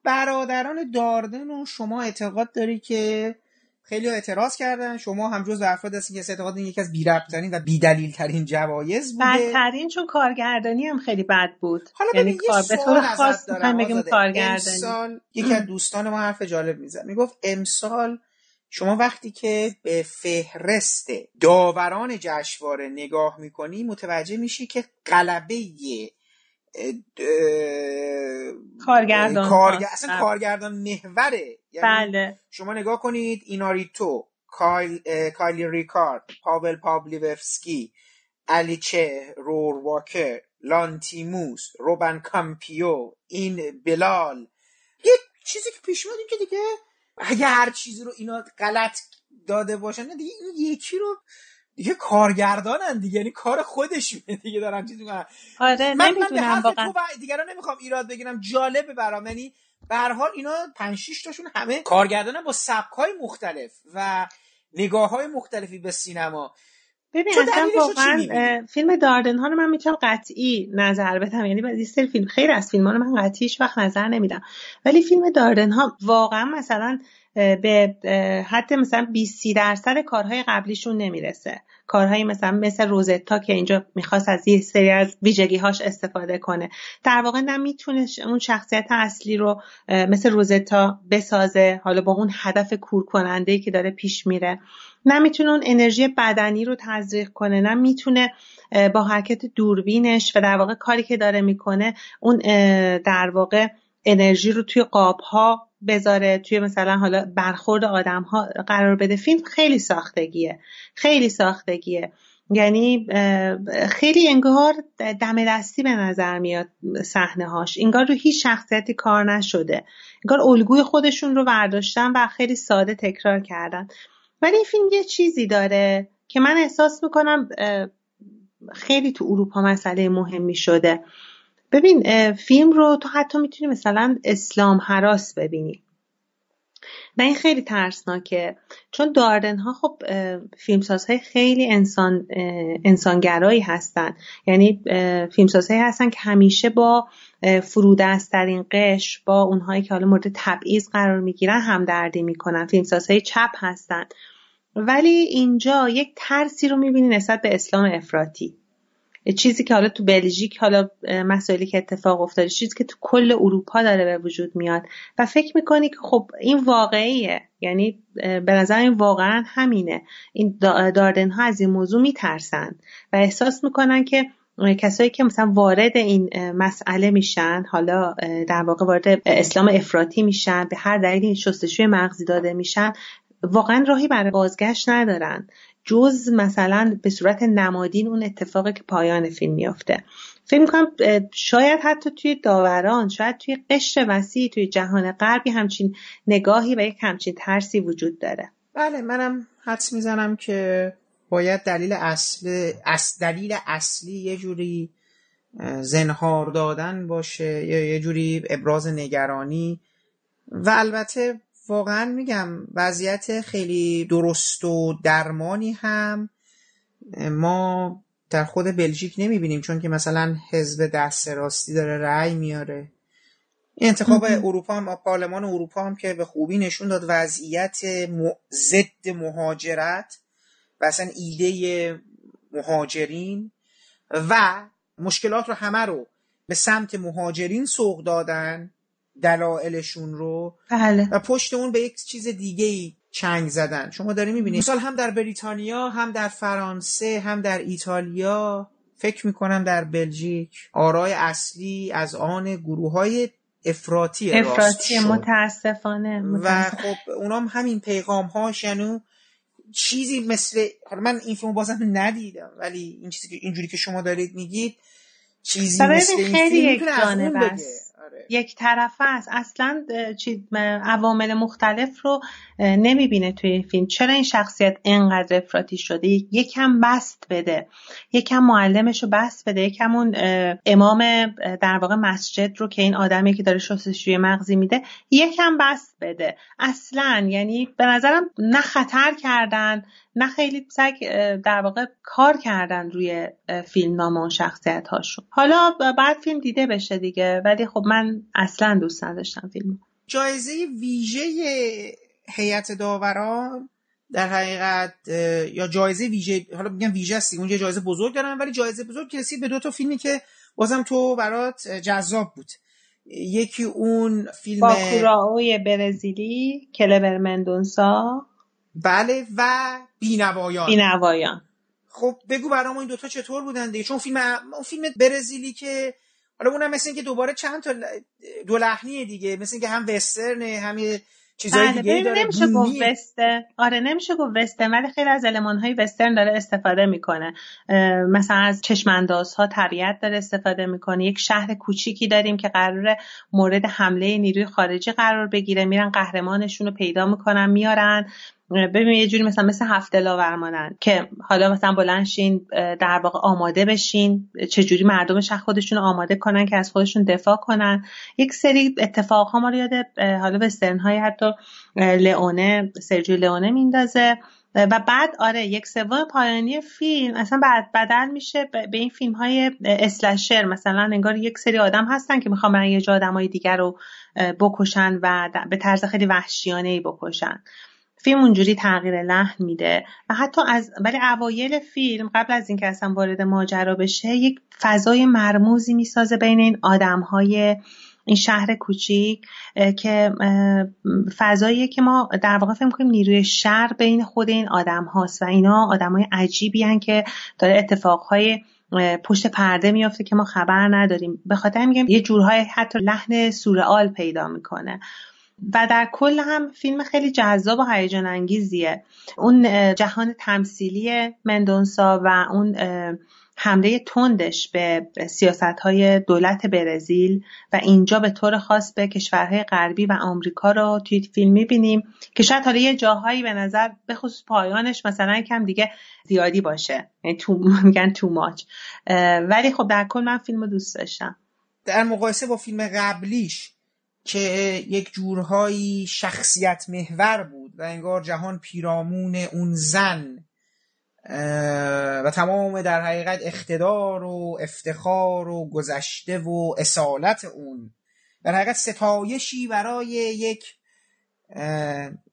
برادران داردن و شما اعتقاد داری که خیلی اعتراض کردن. شما هم جز افراد هستین که اعتقاد این یکی از بی‌ربط‌ترین و بی‌دلیل ترین جوایز بوده. بدترین چون کارگردانی هم خیلی بد بود. حالا یعنی کار به طور خاص بگیم کارگردانی. امسال یکی از دوستان ما حرف جالب می‌زد. می‌گفت امسال شما وقتی که به فهرست داوران جشنواره نگاه می‌کنی متوجه میشی که قلبه کارگردان کارگ... اصلا کارگردان محوره یعنی بله. شما نگاه کنید ایناریتو کایل... کایلی ریکارد پاول پابلیوفسکی الیچه رور واکر لانتیموس روبن کامپیو این بلال. یک چیزی که پیش این که دیگه اگه هر چیزی رو اینا غلط داده باشن دیگه این یکی رو دیگه کارگردانن دیگه یعنی کار خودشونه دیگه دارن چیز می‌کنن. آره من نمی‌دونم واقعا. دیگران نمی‌خوام ایراد بگیرم جالبه برام. یعنی به حال اینا 5 6 تاشون همه کارگردانن با سبکای مختلف و نگاه های مختلفی به سینما. ببین اصلا واقعا فیلم داردن ها رو من می‌تونم قطعی نظر بدم. یعنی بعضی سری فیلم خیر از فیلم ها رو من قطعی وقت نظر نمیدم. ولی فیلم داردن ها واقعا مثلا به حد مثلا 20 درصد کارهای قبلیشون نمی‌رسه. کارهایی مثلا مثل روزتا که اینجا می‌خواست از یه سری از ویژگی هاش استفاده کنه. در واقع نمی‌تونه اون شخصیت اصلی رو مثل روزتا بسازه حالا با اون هدف کور کننده که داره پیش میره. نمی‌تونه اون انرژی بدنی رو تزریق کنه نه می‌تونه با حرکت دوربینش و در واقع کاری که داره می‌کنه اون در واقع انرژی رو توی قاب ها بذاره توی مثلا حالا برخورد آدم ها قرار بده فیلم خیلی ساختگیه. خیلی ساختگیه. یعنی خیلی انگار دم دستی به نظر میاد صحنه هاش انگار رو هیچ شخصیتی کار نشده. انگار الگوی خودشون رو برداشتن و خیلی ساده تکرار کردن. ولی این فیلم یه چیزی داره که من احساس می‌کنم خیلی تو اروپا مسئله مهمی شده. ببین فیلم رو تو حتی می‌تونی مثلا اسلام حراس ببینی. و این خیلی ترسناکه. چون داردن ها خب فیلمسازهای خیلی انسان انسانگرایی هستن. یعنی فیلمسازهایی هستن که همیشه با فرودسترین قش با اونهایی که حالا مورد تبعیض قرار می‌گیرن همدردی می‌کنن. فیلمسازهای چپ هستن. ولی اینجا یک ترسی رو می‌بینی نسبت به اسلام افراطی. چیزی که حالا تو بلژیک حالا مسائلی که اتفاق افتاده چیزی که تو کل اروپا داره به وجود میاد و فکر می‌کنی که خب این واقعیه. یعنی به نظر این واقعا همینه. این داردن ها از این موضوع میترسن و احساس می‌کنن که کسایی که مثلا وارد این مسئله میشن حالا در واقع وارد اسلام افراطی میشن به هر دلیلی شستشوی مغزی داده میشن واقعا راهی برای بازگشت ندارن. جز مثلا به صورت نمادین اون اتفاقی که پایان فیلم میافته. فکر می‌کنم شاید حتی توی داوران شاید توی قشر وسیع توی جهان غربی همچین نگاهی و یک همچین ترسی وجود داره. بله منم حدس می‌زنم که باید دلیل اصل دلیل اصلی یه جوری زنهار دادن باشه یا یه جوری ابراز نگرانی. و البته واقعا میگم وضعیت خیلی درست و درمانی هم ما در خود بلژیک نمی‌بینیم چون که مثلا حزب دست راستی داره رأی میاره. انتخاب اروپا هم پارلمان اروپا هم که به خوبی نشون داد وضعیت ضد مهاجرت و اصلا ایده مهاجرین و مشکلات رو همه رو به سمت مهاجرین سوق دادن. دلایلشون رو بله. و پشت اون به یک چیز دیگه ای چنگ زدن. شما داری می‌بینید مثال هم در بریتانیا هم در فرانسه هم در ایتالیا. فکر می‌کنم در بلژیک. آرای اصلی از آن گروه های افراطی افراطی متاسفانه, و خب اونام همین پیغام هاش یعنی چیزی مثل من این فیلم بازم ندیدم ولی این چیزی که اینجوری که شما دارید میگید چیزی مثل این فیلم یک آره. یک طرفه است. اصلا عوامل مختلف رو نمی‌بینه توی این فیلم. چرا این شخصیت انقدر افراطی شده؟ یکم بست بده. یکم معلمش رو بست بده. یکم اون امام در واقع مسجد رو که این آدمی که داره شستشوی مغزی میده یکم بست بده. اصلا یعنی به نظرم نه خطر کردن نه خیلی سگ در واقع کار کردن روی فیلم نام اون شخصیت هاشون حالا بعد فیلم دیده بشه دیگه ولی خب من اصلا دوست نداشتم فیلم جایزه ویژه هیئت داوران در حقیقت یا جایزه ویژه حالا میگم ویژه است اونجا جایزه بزرگ دارن ولی جایزه بزرگ که رسید به دو تا فیلمی که بازم تو برات جذاب بود. یکی اون فیلم باکوراوی برزیلی کلبر مندونسا. بله و بینوایان. بینوایان. خب بگو برام این دوتا چطور بودن دیگه؟ چون فیلم اون فیلم برزیلی که حالا اونم مثل اینکه دوباره چند تا دو لحنیه دیگه. مثل اینکه هم وسترنه هم چیزای بله دیگه داره. نمیشه گفت وسترن. آره نمیشه گفت وسترن ولی خیلی از علمان های وسترن داره استفاده می‌کنه. مثلا از چشمانداز ها طبیعت داره استفاده می‌کنه. یک شهر کوچیکی داریم که قرار مورد حمله نیروی خارجی قرار بگیره. میرن قهرمانشون رو پیدا می‌کنن میارن. ببین یه جوری مثلا مثل هفته لاورمانن که حالا مثلا بلنشین در واقع آماده بشین چجوری مردم شهر خودشون آماده کنن که از خودشون دفاع کنن. یک سری اتفاق ها ما رو یاد حالا وسترن های حتی لئونه سرجیو لئونه میندازه. و بعد آره یک سوم پایانی فیلم اصلا بعد بدل میشه به این فیلم های اسلشر مثلا انگار یک سری آدم هستن که می‌خوام برن یه جا آدم دیگر رو بکشن و به طرز خیلی وحشیانه ای بکشن. فیلم اونجوری تغییر لحن میده و حتی از ولی اوایل فیلم قبل از اینکه اصلا وارد ماجرا بشه یک فضای مرموزی می‌سازه بین این آدم های این شهر کوچیک که فضاییه که ما در واقع فکر کنیم نیروی شهر بین خود این آدم هاست و اینا آدم های عجیبی هن که داره اتفاقهای پشت پرده میافته که ما خبر نداریم. به خاطر میگم یه جورهای حتی لحن سورئال پیدا می‌کنه. و در کل هم فیلم خیلی جذاب و هیجان انگیزیه اون جهان تمثیلی مندونسا و اون حمله تندش به سیاست های دولت برزیل و اینجا به طور خاص به کشورهای غربی و آمریکا رو توی فیلم می‌بینیم که شاید حالا یه جاهایی به نظر به خصوص پایانش مثلا کم دیگه زیادی باشه. یعنی تو میگن تو ماچ ولی خب در کل من فیلم رو دوست داشتم. در مقایسه با فیلم قبلیش که یک جورهایی شخصیت محور بود و انگار جهان پیرامون اون زن و تمام در حقیقت اقتدار و افتخار و گذشته و اصالت اون. در حقیقت ستایشی برای یک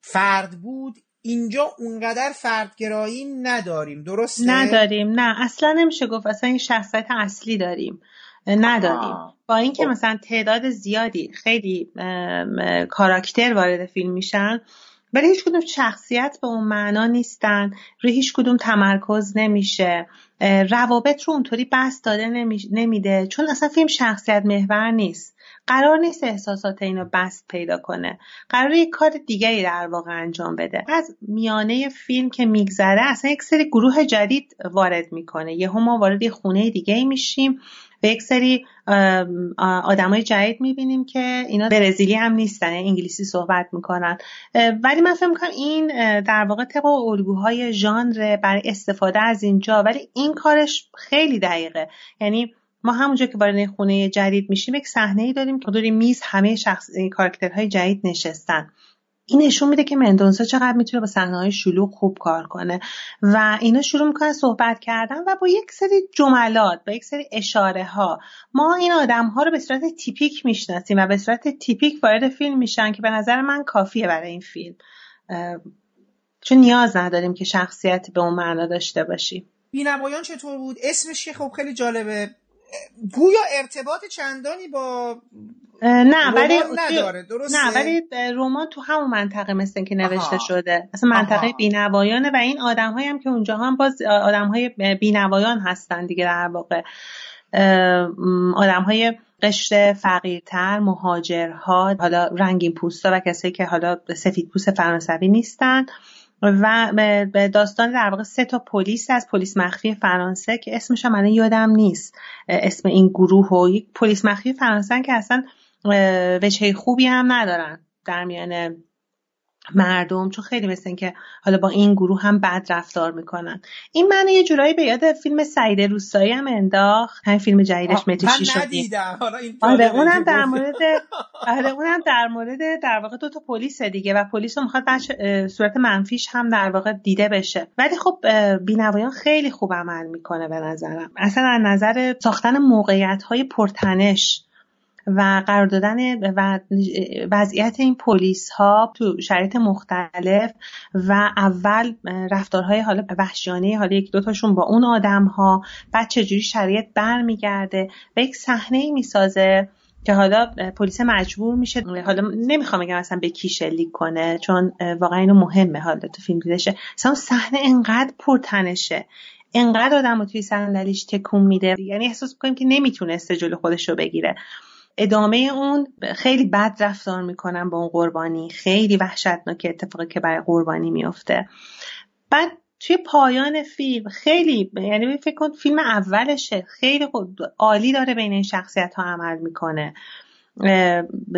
فرد بود. اینجا اونقدر فردگرایی نداریم. درسته؟ نداریم. نه اصلا نمیشه گفت. اصلا این شخصیت اصلی داریم. نداریم با اینکه خب. مثلا تعداد زیادی خیلی کاراکتر وارد فیلم میشن ولی هیچ کدوم شخصیت به اون معنا نیستن. روی هیچ کدوم تمرکز نمیشه. روابط رو اونطوری بس داده نمیده. چون اصلا فیلم شخصیت محور نیست. قرار نیست احساسات اینو بست پیدا کنه. قرار یک کار دیگری در واقع انجام بده. از میانه فیلم که میگذره اصلا یک سری گروه جدید وارد می‌کنه. یهو ما وارد یه خونه دیگه میشیم. و یک سری آدمای جدید می‌بینیم که اینا برزیلی هم نیستن یعنی انگلیسی صحبت می‌کنن. ولی من فکر می‌کنم این در واقع طبق الگوهای ژانر برای استفاده از اینجا ولی این کارش خیلی دقیقه. یعنی ما همونجا که وارد خونه جدید میشیم یک صحنه ای داریم که دور میز همه شخص کاراکترهای جدید نشستن. این نشون میده که مندونسا چقدر می‌تونه با صحنه شلوغ خوب کار کنه. و اینا شروع می‌کنن صحبت کردن و با یک سری جملات با یک سری اشاره ها ما این آدم ها رو به صورت تیپیک می‌شناسیم و به صورت تیپیک وارد فیلم میشن که به نظر من کافیه برای این فیلم. چون نیاز نداریم که شخصیت به اون معنا داشته باشیم. بینوایان چطور بود؟ اسمش خب خیلی جالبه. گویا ارتباط چندانی با نه ولی نداره درسته؟ نه ولی رمان تو همون منطقه مثل که نوشته شده. اصلا منطقه بینوایانه و این آدم هم که اونجا هم باز آدم های بینوایان هستن دیگه در واقع. آدم های قشر فقیرتر مهاجرها حالا رنگین پوستا و کسایی که حالا سفید پوست فرانسوی نیستن. و به داستان در واقع سه تا پلیس از پلیس مخفی فرانسه که اسمش هم یادم نیست. اسم این گروه و یک پلیس مخفی فرانسه که اصلا وجهه خوبی هم ندارن در میان مردم چون خیلی مثل که حالا با این گروه هم بد رفتار می‌کنن. این من یه جورایی به یاد فیلم سعید روستایی هم انداخت. همین فیلم جدیدش متیشی شد آره اونم در مورد آره اونم در مورد در واقع دو تا پلیس دیگه و پلیس رو می‌خواد صورت منفیش هم در واقع دیده بشه. ولی خب بینوایان خیلی خوب عمل می‌کنه به نظرم. اصلا از نظر ساختن موقعیت های پرتنش و قرار دادن و وضعیت این پلیس ها تو شرایط مختلف و اول رفتارهای حالا وحشیانه حالا یک دوتاشون با اون آدم ها بعد چجوری شرایط برمیگرده؟ و یک صحنه ای می‌سازه که حالا پلیس مجبور میشه. حالا نمی‌خوام بگم اصلا به کی شلیک کنه چون واقعا اینو مهمه حالا تو فیلم دیدشه مثلا صحنه انقدر پرتنشه. انقدر آدم رو توی صندلیش تکون میده. یعنی احساس می‌کنیم که نمی‌تونسته جلو خودش رو بگیره. ادامه اون خیلی بد رفتار می‌کنن با اون قربانی. خیلی وحشتناک اتفاقی که برای قربانی میفته بعد توی پایان فیلم خیلی یعنی فکر کن فیلم اولشه. خیلی عالی داره بین این شخصیت ها عمل می‌کنه.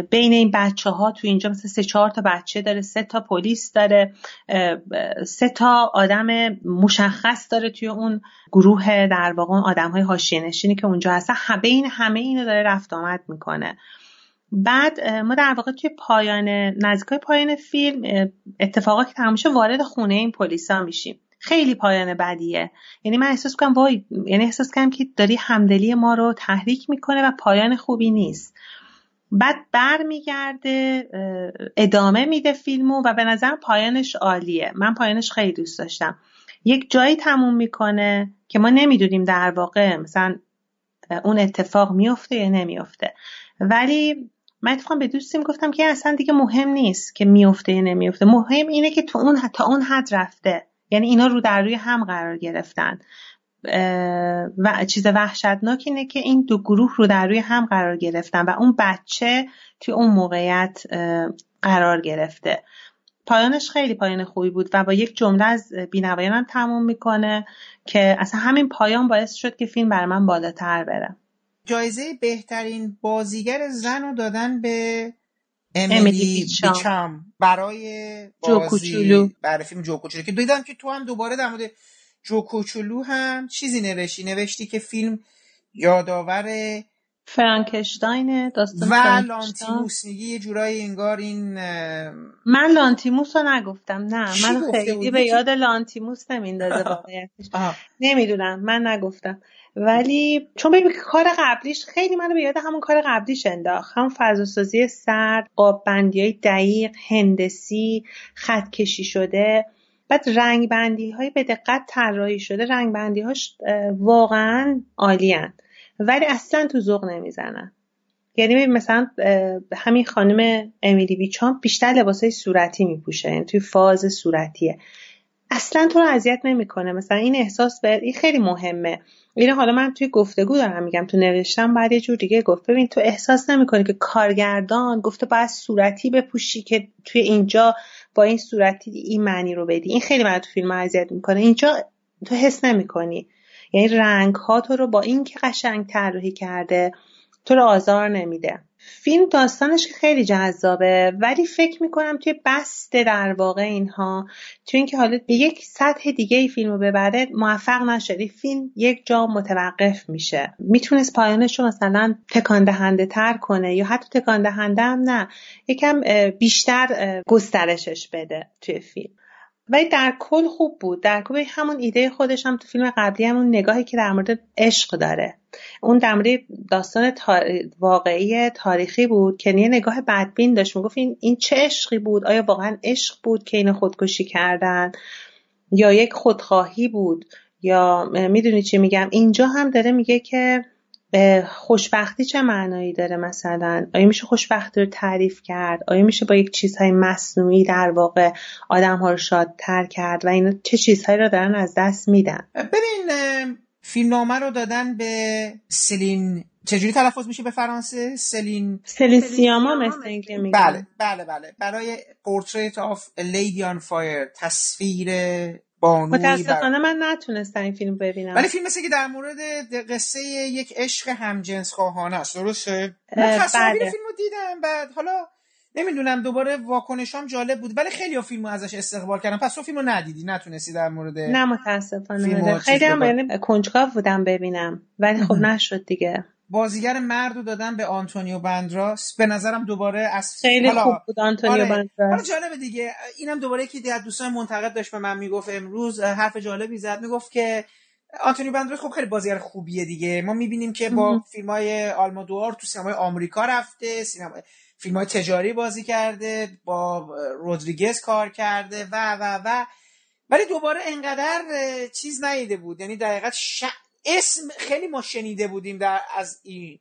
بین این بچه ها تو اینجا مثل سه چهار تا بچه داره سه تا پلیس داره سه تا آدم مشخص داره توی اون گروه در واقع آدم های حاشیه نشینی که اونجا هستن. بین همه اینو داره رفت آمد می‌کنه. بعد ما در واقع توی پایان نزدیکای پایان فیلم اتفاقا که تمام وارد خونه این پلیسا میشیم. خیلی پایان بدیه. یعنی من احساس کنم وای یعنی احساس کنم که داری همدلی ما رو تحریک می‌کنه و پایان خوبی نیست. بعد برمیگرده ادامه میده فیلمو و به نظر پایانش عالیه. من پایانش خیلی دوست داشتم. یک جایی تموم می‌کنه که ما نمی‌دونیم در واقع مثلا اون اتفاق میفته یا نمیفته ولی من اتفاقا به دوستیم گفتم که اصلا دیگه مهم نیست که میفته یا نمیفته مهم اینه که تو اون تا اون حد رفته. یعنی اینا رو در روی هم قرار گرفتن. و چیز وحشتناک اینه که این دو گروه رو در روی هم قرار گرفتن و اون بچه توی اون موقعیت قرار گرفته. پایانش خیلی پایان خوبی بود و با یک جمله از بینوایان هم تموم می‌کنه که اصلا همین پایان باعث شد که فیلم بر من بالاتر بره. جایزه بهترین بازیگر زن رو دادن به امیلی بیچام. برای بازی برای فیلم جو کوچولو. که دیدم که تو هم دوباره در مورد جو کوچولو هم چیزی نوشتی؟ نوشتی که فیلم یادآور فرانکشتاین داستان و لانتیموس. میگی یه جورایی انگار این من لانتیموس رو نگفتم. نه من خیلی به یاد لانتیموس نمیندازه واقعیتش. نمی‌دونم من نگفتم. ولی چون ببین کار قبلیش خیلی منو به یاد همون کار قبلیش انداخت. هم فضاسازی سرد قاب بندی های دقیق هندسی خط کشی شده. بعد رنگ بندی های به دقت طراحی شده رنگ بندی هاش واقعا عالی ولی اصلا تو ذوق نمی‌زنن. یعنی مثلا همین خانم امیلی بیچام بیشتر لباس های صورتی میپوشه یعنی توی فاز صورتیه. اصلا تو رو اذیت نمی‌کنه. مثلا این احساس به این خیلی مهمه. اینو حالا من توی گفتگو دارم میگم تو نوشتم بعد یه جور دیگه گفت. ببین تو احساس نمی‌کنی که کارگردان گفته باید صورتی بپوشی که توی اینجا با این صورتی این معنی رو بدی. این خیلی من تو فیلم اذیت می‌کنه. اینجا تو حس نمی‌کنی. یعنی رنگ ها تو رو با این که قشنگ طراحی کرده تو رو آزار نمیده. فیلم داستانش خیلی جذابه ولی فکر می‌کنم توی بسته در واقع اینها توی اینکه حالا به یک سطح دیگه ای فیلم رو ببره موفق نشدی فیلم یک جا متوقف میشه. می‌تونست پایانش رو مثلا تکان دهنده تر کنه یا حتی تکان دهنده هم نه یکم بیشتر گسترشش بده توی فیلم. ولی در کل خوب بود. در کل همون ایده خودش هم تو فیلم قبلی همون نگاهی که در مورد عشق داره. اون در مورد داستان واقعی تاریخی بود که یه نگاه بدبین داشت. می‌گفت این, این چه عشقی بود؟ آیا واقعا عشق بود که این خودکشی کردن؟ یا یک خودخواهی بود؟ یا می‌دونی چی میگم؟ اینجا هم داره میگه که خوشبختی چه معنایی داره مثلا؟ آیا میشه خوشبختی رو تعریف کرد؟ آیا میشه با یک چیزهای مصنوعی در واقع آدم ها رو شادتر کرد و اینا چه چیزهایی رو دارن از دست میدن؟ ببین فیلمنامه رو دادن به سلین. چجوری تلفظ میشه به فرانسه؟ سلین. سلین سیاما مثل اینکه میگن. بله بله بله. برای Portrait of Lady on Fire تصویر بانوی متاسفانه من نتونستم این فیلم ببینم. ولی فیلم مثل که در مورد قصه یک عشق همجنس خواهانه است درسته؟ من تصاویر بله. فیلم رو دیدم بعد حالا نمی‌دونم دوباره واکنشام جالب بود ولی خیلی فیلمو ازش استقبال کردم. پس تو فیلمو ندیدی نتونستی در مورد نه متاسفانه خیلی هم یعنی کنجکاو بودم ببینم ولی خب نشد دیگه. بازیگر مرد رو دادن به آنتونیو بندراس. به نظرم دوباره از خیلی حالا... خوب بود آنتونیو آره. بندراس. حالا جالبه دیگه. اینم دوباره که از دوستان منتقد داشت به من می‌گفت امروز حرف جالبی زد. می‌گفت که آنتونیو بندراس خب خیلی بازیگر خوبیه دیگه. ما می‌بینیم که با فیلم های آلمادوار تو سینمای آمریکا رفته سینما فیلم های تجاری بازی کرده با رودریگز کار کرده و و و. ولی دوباره انقدر چیز نیده بود. یعنی در ش... اسم خیلی ما شنیده بودیم در از این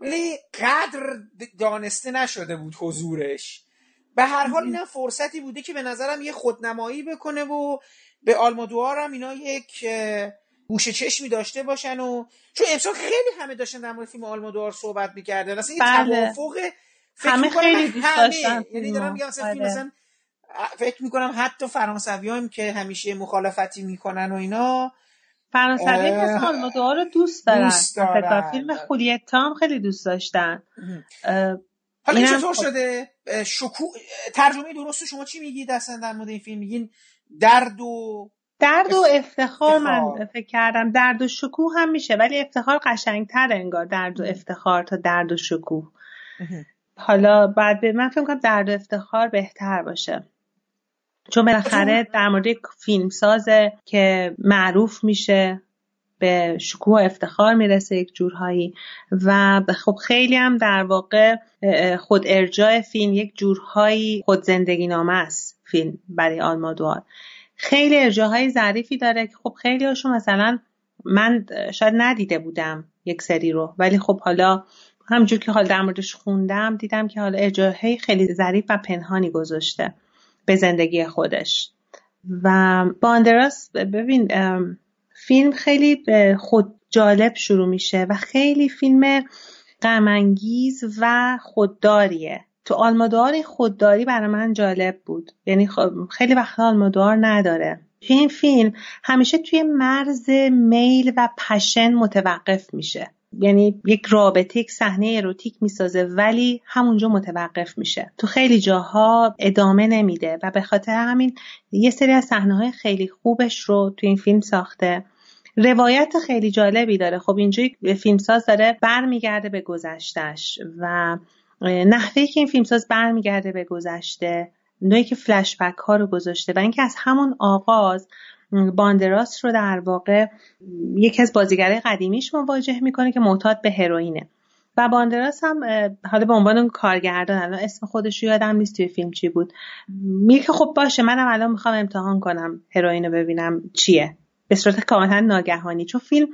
ولی قدر دانسته نشده بود حضورش. به هر حال اینم فرصتی بوده که به نظرم یه خودنمایی بکنه و به آلمادوار هم اینا یک گوشه چشمی داشته باشن و چون امسال خیلی همه داشتن در مورد فیلم آلمادوار صحبت می‌کردن. اصلا بله. توافق همه خیلی دوست داشتن یعنی دارم میگم فیلم مثلا فکر می‌کنم حتی فرانسوی هم که همیشه مخالفتی می‌کنن و اینا. فرانسوی مثل آلمادوار رو دوست دارن, دوست دارن. فیلم خولیتا هم خیلی دوست داشتن. حالا چطور خب شده؟ شکو... ترجمه درست شما چی میگید اصلا در مورد این فیلم میگین درد و درد و افتخار من فکر کردم. درد و شکوه هم میشه ولی افتخار قشنگتر انگار. درد و افتخار تا درد و شکوه. حالا بعد من فکر کنم درد و افتخار بهتر باشه. چون بالاخره در مورد فیلم سازه که معروف میشه به شکوه و افتخار می‌رسه یک جورهایی و خب خیلی هم در واقع خود ارجاع فیلم یک جورهایی خود زندگی نامه است فیلم برای آلمادوار. خیلی ارجاهای ظریفی داره که خب خیلی هاشون مثلا من شاید ندیده بودم یک سری رو ولی خب حالا همجور که حال در موردش خوندم دیدم که حالا ارجاهای خیلی ظریف و پنهانی گذاشته. به زندگی خودش. و باندراس ببین فیلم خیلی خود جالب شروع میشه و خیلی فیلم غمانگیز و خودداریه. تو آلمادوار خودداری برای من جالب بود. یعنی خب خیلی وقت آلمادوار نداره. این فیلم همیشه توی مرز میل و پشن متوقف میشه. یعنی یک رابطه یک صحنه اروتیک می‌سازه ولی همونجا متوقف میشه. تو خیلی جاها ادامه نمیده و به خاطر همین یه سری از صحنه های خیلی خوبش رو تو این فیلم ساخته. روایت خیلی جالبی داره. خب اینجا فیلمساز داره برمیگرده به گذشتش و نحوه که این فیلمساز برمیگرده به گذشته نوعی که فلشبک ها رو گذاشته و اینکه از همون آغاز باندراس رو در واقع یکی از بازیگرای قدیمیش مواجه می‌کنه که معتاد به هروئینه. و باندراس هم حالا به عنوان کارگردان الان اسم خودش رو یادم نیست توی فیلم چی بود. میگه که خب باشه منم الان می‌خوام امتحان کنم هروئین رو ببینم چیه. به صورت کاملا ناگهانی. چون فیلم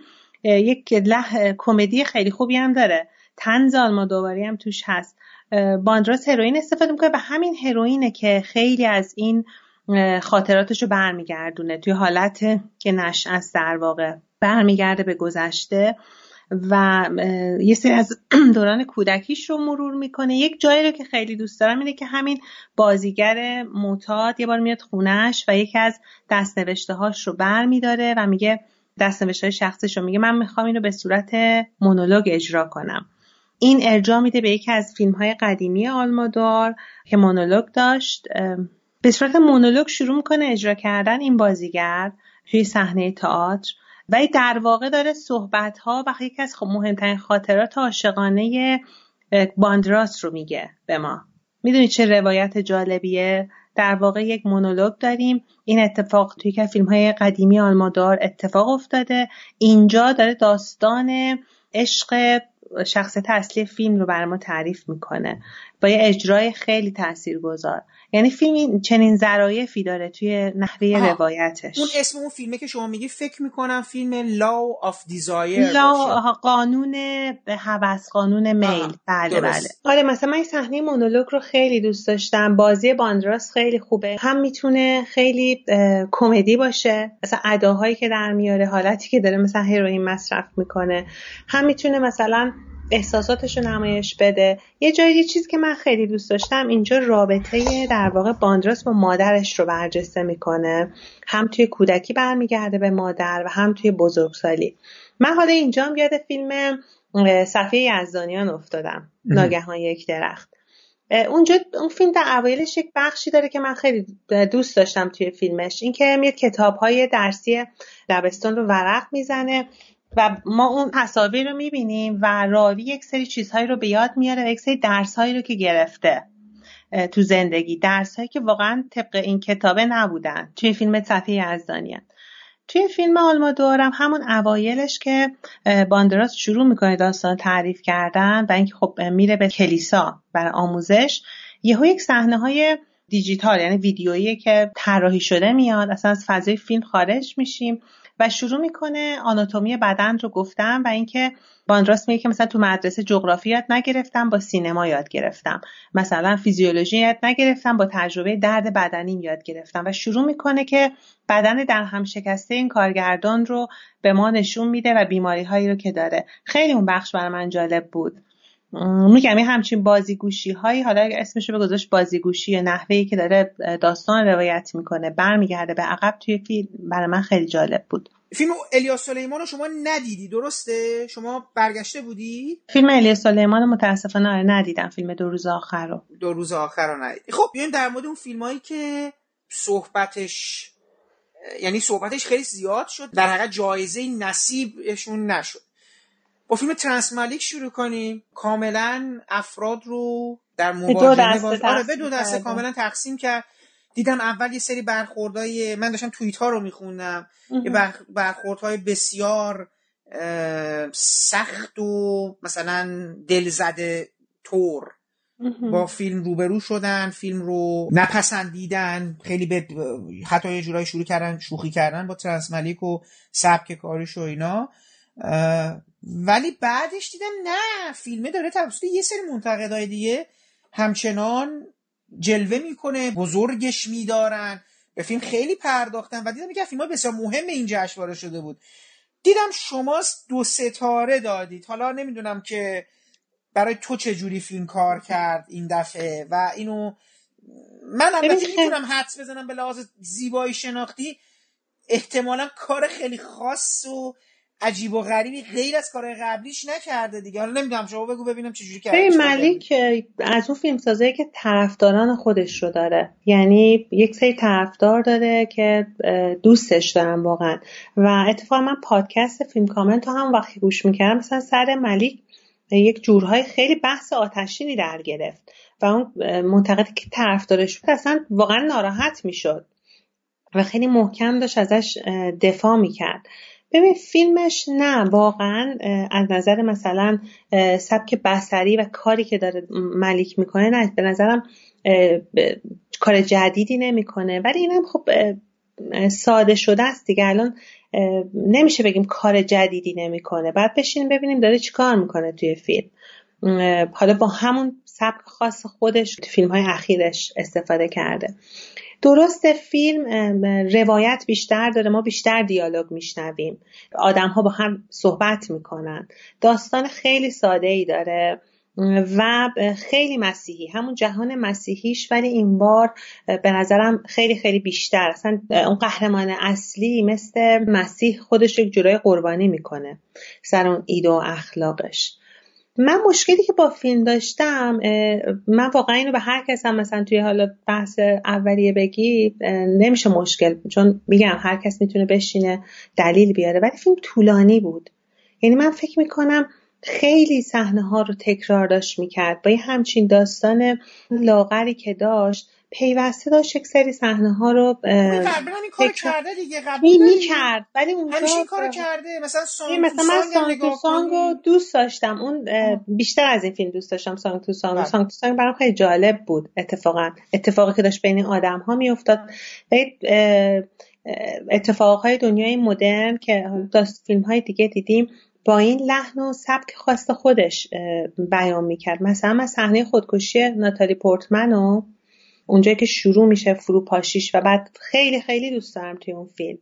یک له کمدی خیلی خوبی هم داره. تنز آلمادواری هم توش هست. باندراس هروئین استفاده می‌کنه. و همین هروئینه که خیلی از این خاطراتش رو برمیگردونه توی حالت که نش از در واقع برمیگرده به گذشته و یه سری از دوران کودکیش رو مرور می‌کنه. یک جایی رو که خیلی دوست دارم اینه که همین بازیگر معتاد یه بار میاد خونش و یکی از دستنوشته هاش رو بر میداره و میگه دستنوشته شخصش رو میگه من می‌خوام اینو به صورت مونولوگ اجرا کنم. این ارجاع میده به یکی از فیلم های قدیمی آلمادار که مونولوگ داشت. به صورت مونولوگ شروع می‌کنه اجرا کردن این بازیگر توی صحنه تئاتر ولی در واقع داره صحبت ها و یکی از مهمترین خاطرات عاشقانه باندراس رو میگه به ما. می‌دونی چه روایت جالبیه؟ در واقع یک مونولوگ داریم این اتفاق توی که فیلم های قدیمی آلمادار اتفاق افتاده. اینجا داره داستان عشق شخصیت اصلی فیلم رو برای ما تعریف می‌کنه. با یه اجرای خیلی تاثیرگذار. یعنی فیلم چنین ظرایفی داره توی نحوه روایتش. اون اسم اون فیلمه که شما میگی فکر می‌کنم فیلم Law of Desire لا قانون هوس قانون میل. بله بله. آره مثلا من صحنه مونولوگ رو خیلی دوست داشتم. بازی باندراس خیلی خوبه. هم می‌تونه خیلی کمدی باشه. مثلا اداهایی که در میاره حالتی که داره مثلا هیروین مصرف می‌کنه. هم می‌تونه مثلا احساساتش رو نمایش بده. یه جایی یه چیزی که من خیلی دوست داشتم اینجا رابطه در واقع باندراس با مادرش رو برجسته می‌کنه. هم توی کودکی برمیگرده به مادر و هم توی بزرگسالی. من حالا اینجا هم یاد فیلم صفیه یزدانیان افتادم. ناگهان یک درخت. اونجا اون فیلم در اوایلش یک بخشی داره که من خیلی دوست داشتم توی فیلمش. اینکه میاد کتاب های درسی دبستان رو ورق می‌زنه. و ما اون تصاویر رو می‌بینیم و راوی یک سری چیزهایی رو به یاد میاره و یک سری درسهایی رو که گرفته تو زندگی. درسهایی که واقعا طبق این کتابه نبودن. توی فیلم صفحه یزدانیان توی فیلم آلمادورم همون اوایلش که باندراس شروع می‌کنه داستان تعریف کردن و اینکه خب میره به کلیسا برای آموزش. یهو یک صحنه های دیجیتال یعنی ویدیویی که طراحی شده میاد اصلا از فضای فیلم خارج میشیم. و شروع می‌کنه آناتومی بدن رو گفتم و اینکه باندراس میگه که مثلا تو مدرسه جغرافی یاد نگرفتم با سینما یاد گرفتم. مثلا فیزیولوژی یاد نگرفتم با تجربه درد بدنیم یاد گرفتم. و شروع می‌کنه که بدن در هم شکسته این کارگردان رو به ما نشون میده و بیماری هایی رو که داره. خیلی اون بخش برای من جالب بود. میگم این همچین بازیگوشی هایی حالا اسمش رو گذاشت بازیگوشی یا نحوهی که داره داستان روایت می‌کنه برمیگرده به عقب توی فیلم برای من خیلی جالب بود. فیلم الیاس سلیمان رو شما ندیدی درسته؟ شما برگشته بودی؟ فیلم الیاس سلیمان متاسفانه آره ندیدم فیلم دو روز آخر رو. دو روز آخر رو ندیدی. خب بیایم در مورد اون فیلم هایی که صحبتش یعنی صحبتش خیلی زیاد شد در حقیقت جایزه نصیبشون نشد. با فیلم ترانس مالیک شروع کنیم. کاملا افراد رو در مواجهه باز... آره به دو دسته کاملا تقسیم کرد. دیدم اول یه سری برخوردهای من داشتم توییت ها رو میخوندم. یه برخوردهای بسیار سخت و مثلا دلزده طور با فیلم روبرو شدن فیلم رو نپسندیدن. خیلی به حتی یه جورایی شروع کردن شوخی کردن با ترانس ملیک و سبک کارش و اینا. ولی بعدش دیدم نه فیلمه داره توسط یه سری منتقدای دیگه همچنان جلوه می‌کنه بزرگش میدارن به فیلم خیلی پرداختن و دیدم که فیلم ها بسیار مهم این جشنواره شده بود. دیدم شما دو ستاره دادید. حالا نمی‌دونم که برای تو چه جوری فیلم کار کرد این دفعه و اینو من البته می‌تونم حدس بزنم به لحاظ زیبایی شناختی احتمالا کار خیلی خاص و عجیب و غریبی غیر از کارهای قبلیش نکرده دیگه. حالا نمی‌دونم شما بگو ببینم چجوری کرده ملیک از اون فیلم سازه که طرفداران خودش رو داره. یعنی یک سری طرفدار داره که دوستش دارن واقعا. و اتفاقا من پادکست فیلم کامنت هم وقتی گوش می‌کردم مثلا سر ملیک یک جورهای خیلی بحث آتشینی در گرفت. و اون منتقدی که طرفدارش بود اصلا واقعا ناراحت می‌شد. و خیلی محکم داشت ازش دفاع می‌کرد. ببین فیلمش نه واقعا از نظر مثلا سبک بسری و کاری که داره ملیک می‌کنه نه به نظرم کار جدیدی نمی‌کنه. ولی اینم خب ساده شده است دیگه. الان نمیشه بگیم کار جدیدی نمی‌کنه. بعد بشین ببینیم داره چیکار می‌کنه توی فیلم. حالا با همون سبک خاص خودش فیلم های اخیرش استفاده کرده. درست فیلم روایت بیشتر داره ما بیشتر دیالوگ میشنویم. آدم ها با هم صحبت می‌کنن. داستان خیلی ساده ای داره. و خیلی مسیحی همون جهان مسیحیش ولی این بار به نظرم خیلی خیلی بیشتر. اصلا اون قهرمان اصلی مثل مسیح خودش یک جورای قربانی می‌کنه. سر اون ایده و اخلاقش. من مشکلی که با فیلم داشتم من واقعا اینو به هر کس هم مثلا توی حالا بحث اولیه بگی نمیشه مشکل چون میگم هر کس می‌تونه بشینه دلیل بیاره. ولی فیلم طولانی بود. یعنی من فکر می‌کنم خیلی صحنه ها رو تکرار داشت می‌کرد. با یه همچین داستان لاغری که داشت پیوسته داشت یک سری صحنه ها رو قبلا این کار کرده دیگه می, می کرد ولی اونجا همیشه این کارو کرده. مثلا سانگ مثلا من سانگ تو سانگ رو دوست داشتم. اون بیشتر از این فیلم دوست داشتم سانگ تو سانگ بله. سانگ تو سانگ برام خیلی جالب بود اتفاقا. اتفاقی که داشت بین آدم ها میافتاد اتفاقهای دنیای مدرن که داست فیلم های دیگه دیدیم با این لحن و سبک خواست خودش بیان می‌کرد. مثلا من صحنه خودکشی ناتالی پورتمن و اونجایی که شروع میشه فروپاشیش و بعد خیلی خیلی دوست دارم توی اون فیلم.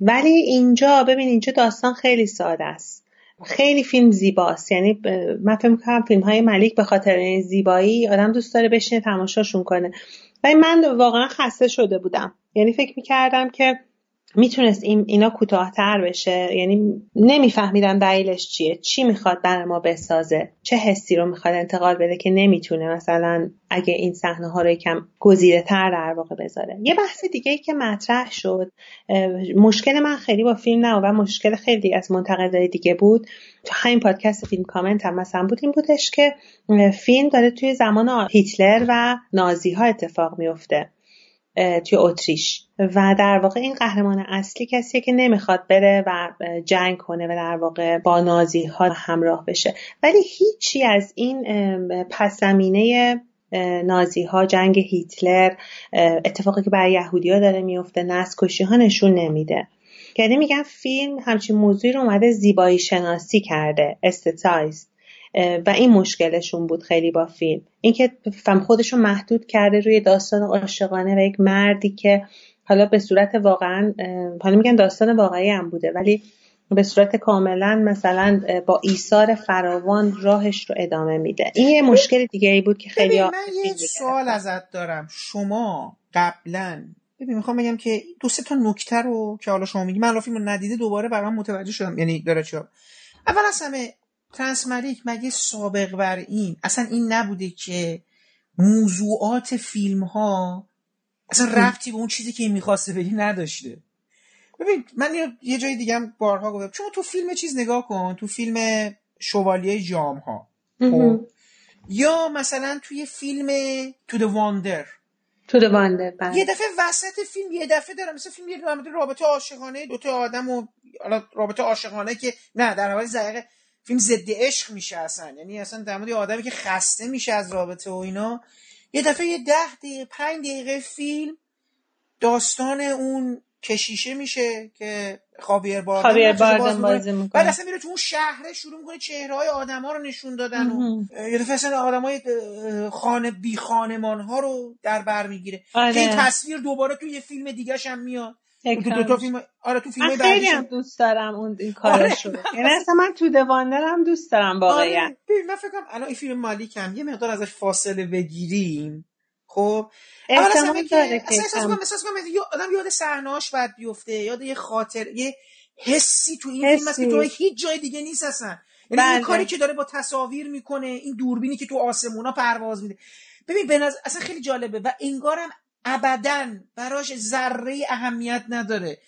ولی اینجا ببین اینجا داستان خیلی ساده است. خیلی فیلم زیباست. یعنی من فکر می‌کنم فیلم های ملیک به خاطر زیبایی آدم دوست داره بشینه تماشاشون کنه. ولی من واقعا خسته شده بودم. یعنی فکر می‌کردم که می‌تونست این اینا کوتاهتر بشه؟ یعنی نمیفهمیدم دلیلش چیه. چی می‌خواد برای ما بسازه؟ چه حسی رو می‌خواد انتقال بده که نمی‌تونه مثلا اگه این صحنه ها رو یکم گزیره تر در واقع بذاره؟ یه بحث دیگه ای که مطرح شد مشکل من خیلی با فیلم نه و مشکل خیلی از منتقدای دیگه بود. تو همین پادکست فیلم کامنت هم مثلا بود این بودش که فیلم داره توی زمان هیتلر و نازی ها اتفاق میفته توی اتریش. و در واقع این قهرمان اصلی کسیه که نمی‌خواد بره و جنگ کنه و در واقع با نازی ها همراه بشه. ولی هیچی از این پس زمینه نازی ها جنگ هیتلر اتفاقی که برای یهودی ها داره میفته نسل کشی ها نشون نمیده. یعنی میگن فیلم همچین موضوعی رو اومده زیبایی شناسی کرده استتایز و این مشکلشون بود خیلی با فیلم. اینکه فهم خودشون محدود کرده روی داستان عاشقانه و یک مردی که حالا به صورت واقعا حالا میگن داستان واقعی هم بوده ولی به صورت کاملا مثلا با ایثار فراوان راهش رو ادامه میده. این یه مشکل دیگه ای بود که خیلی من یه سوال ازت دارم. شما قبلا ببین می‌خوام بگم که دو سه تا نکته رو که حالا شما میگی من رو ندیده دوباره برام متوجه شدم. یعنی داره چه اول از همه ترانسمریک مگه سابق بر این؟ اصلا این نبوده که موضوعات فیلم ها اصلا رفتی به اون چیزی که این می‌خواسته بگی نداشته. ببین من یه جای دیگه هم بارها گفتم. چون تو فیلم چیز نگاه کن تو فیلم شوالیه جام ها خب؟ یا مثلا توی فیلم تو د واندر تو د واندر یه دفعه وسط فیلم یه دفعه دارم مثل فیلم یه رابطه عاشقانه دوتا آدم و رابطه عاشقانه که نه در حال زیقه فیلم ضد عشق میشه اصلا. یعنی اصلا در مورد آدمی که خسته میشه از رابطه و اینا یه دفعه یه ده دقیقه پنج دقیقه فیلم داستان اون کشیشه میشه که خاویر باردن خاویر باردن بازی می‌کنه. بعد اصلا میره تو اون شهره شروع می‌کنه چهره های آدم ها رو نشون دادن و یه دفعه اصلا آدم های خانه بی خانمان ها رو در بر می‌گیره. آره. که این تصویر دوباره توی یه فیلم دیگه هم میاد. تو دو تا فیلم آره تو فیلم خیلی هم دوست دارم اون این کارشو آره. یعنی اصلا من تو دواندر هم دوست دارم واقعا. آره. من فکر کنم الان این فیلم مالیک هم یه مقدار ازش فاصله بگیریم. خب؟ احتمال داره که اصلا آدم یاد صحنه‌اش بعد بیفته. یاد یه خاطر یه حسی تو این فیلم هست که تو هیچ جای دیگه نیست اصلا. یعنی این بله. کاری که داره با تصاویر می‌کنه این دوربینی که تو آسمونا پرواز میده. ببین به نظر اصلا خیلی جالبه و انگارم ابدا براش ذره اهمیت نداره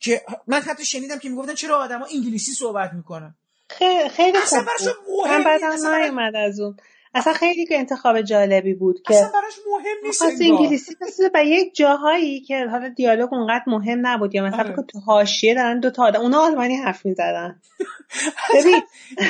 که من حتی شنیدم که می‌گفتن چرا آدما انگلیسی صحبت می‌کنن. خیلی خیلی خوب من بعدم نیومد از اون. اصلا خیلی که انتخاب جالبی بود که اصلا براش مهم نیست انگلیسی مثل به یک جاهایی که حالا دیالوگ اونقدر مهم نبود. یا مثلا آره. تو حاشیه دارن دو تا آدم اونا آلمانی حرف می‌زدن. ببین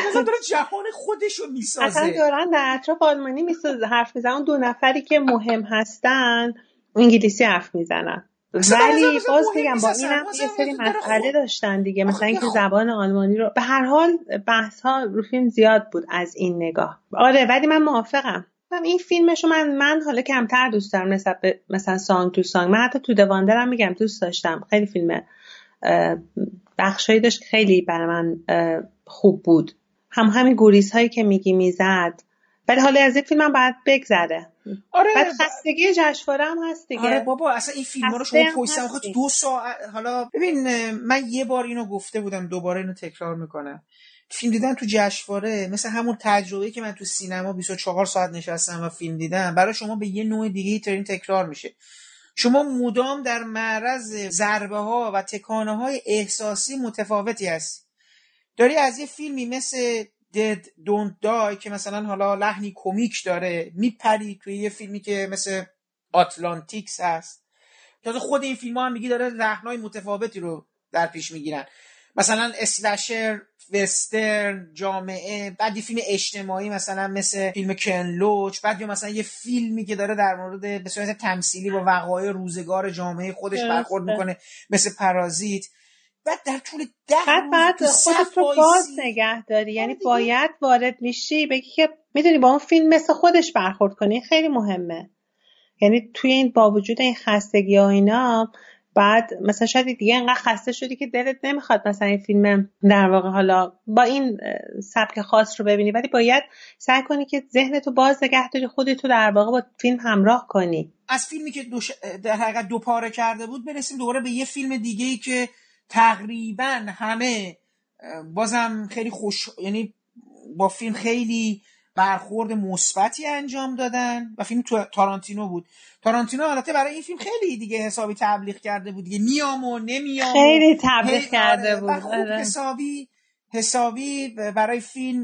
مثلا داره جهان خودشو می‌سازه. اصلا دارن در اطراف آلمانی می‌سازه حرف می‌زنن. دو نفری که مهم هستن انگلیسی حرف می‌زنن ولی باز میگم با اینم یه سری مسئله داشتن دیگه. مثلا اینکه زبان آلمانی رو به هر حال بحث ها رو فیلم زیاد بود از این نگاه. آره ولی من موافقم. این فیلمشو من من حالا کمتر دوست دارم نسبت به مثلا سانگ تو سانگ. من حتی تو دواندرم میگم دوست داشتم. خیلی فیلم بخشایی داشت خیلی برای من خوب بود. هم همین گوریس هایی که میگی می‌زد. ولی حالا از این فیلم هم باید بگذره. آره. بعد خستگی جشنواره هم هست دیگه. آره بابا اصلا این فیلم رو شما پویستم خود دو ساعت حالا ببین من یه بار اینو گفته بودم دوباره اینو تکرار می‌کنم. فیلم دیدن تو جشنواره مثل همون تجربه که من تو سینما 24 ساعت نشستم و فیلم دیدم برای شما به یه نوع دیگه ترین تکرار میشه. شما مدام در معرض ضربه ها و تکانه های احساسی متفاوتی هست داری از یه فیلمی مثل Dead Don't Die که مثلا حالا لحنی کمیک داره میپری توی یه فیلمی که مثل آتلانتیکس هست. تازه خود این فیلم ها هم میگی داره لحنای متفاوتی رو در پیش می‌گیرن. مثلا اسلشر وسترن جامعه بعد یه فیلم اجتماعی مثلا مثل فیلم کنلوچ بعد یا مثلا یه فیلمی که داره در مورد به صورت تمثیلی با وقایع روزگار جامعه خودش برخورد می‌کنه مثل پرازیت بعد در طول ده بعد بعد خودت رو باز نگه داری. یعنی آره باید وارد میشی بگی که می‌دونی با اون فیلم مثل خودش برخورد کنی خیلی مهمه. یعنی توی این با وجود این خستگی ها اینا بعد مثلا شاید دیگه انقدر خسته شدی که دلت نمی‌خواد مثلا این فیلم در واقع حالا با این سبک خاص رو ببینی. ولی باید سعی کنی که ذهنتو باز نگه داری خودتو در واقع با فیلم همراه کنی. از فیلمی که دو در حقیقت دو پاره کرده بود برسیم دوباره به یه فیلم دیگه ای که تقریبا همه بازم خیلی خوش یعنی با فیلم خیلی برخورد مثبتی انجام دادن و فیلم تو تارانتینو بود. تارانتینو البته برای این فیلم خیلی دیگه حسابی تبلیغ کرده بود دیگه. میام و نمیام خیلی تبلیغ کرده بود خوب آره. حسابی حسابی برای فیلم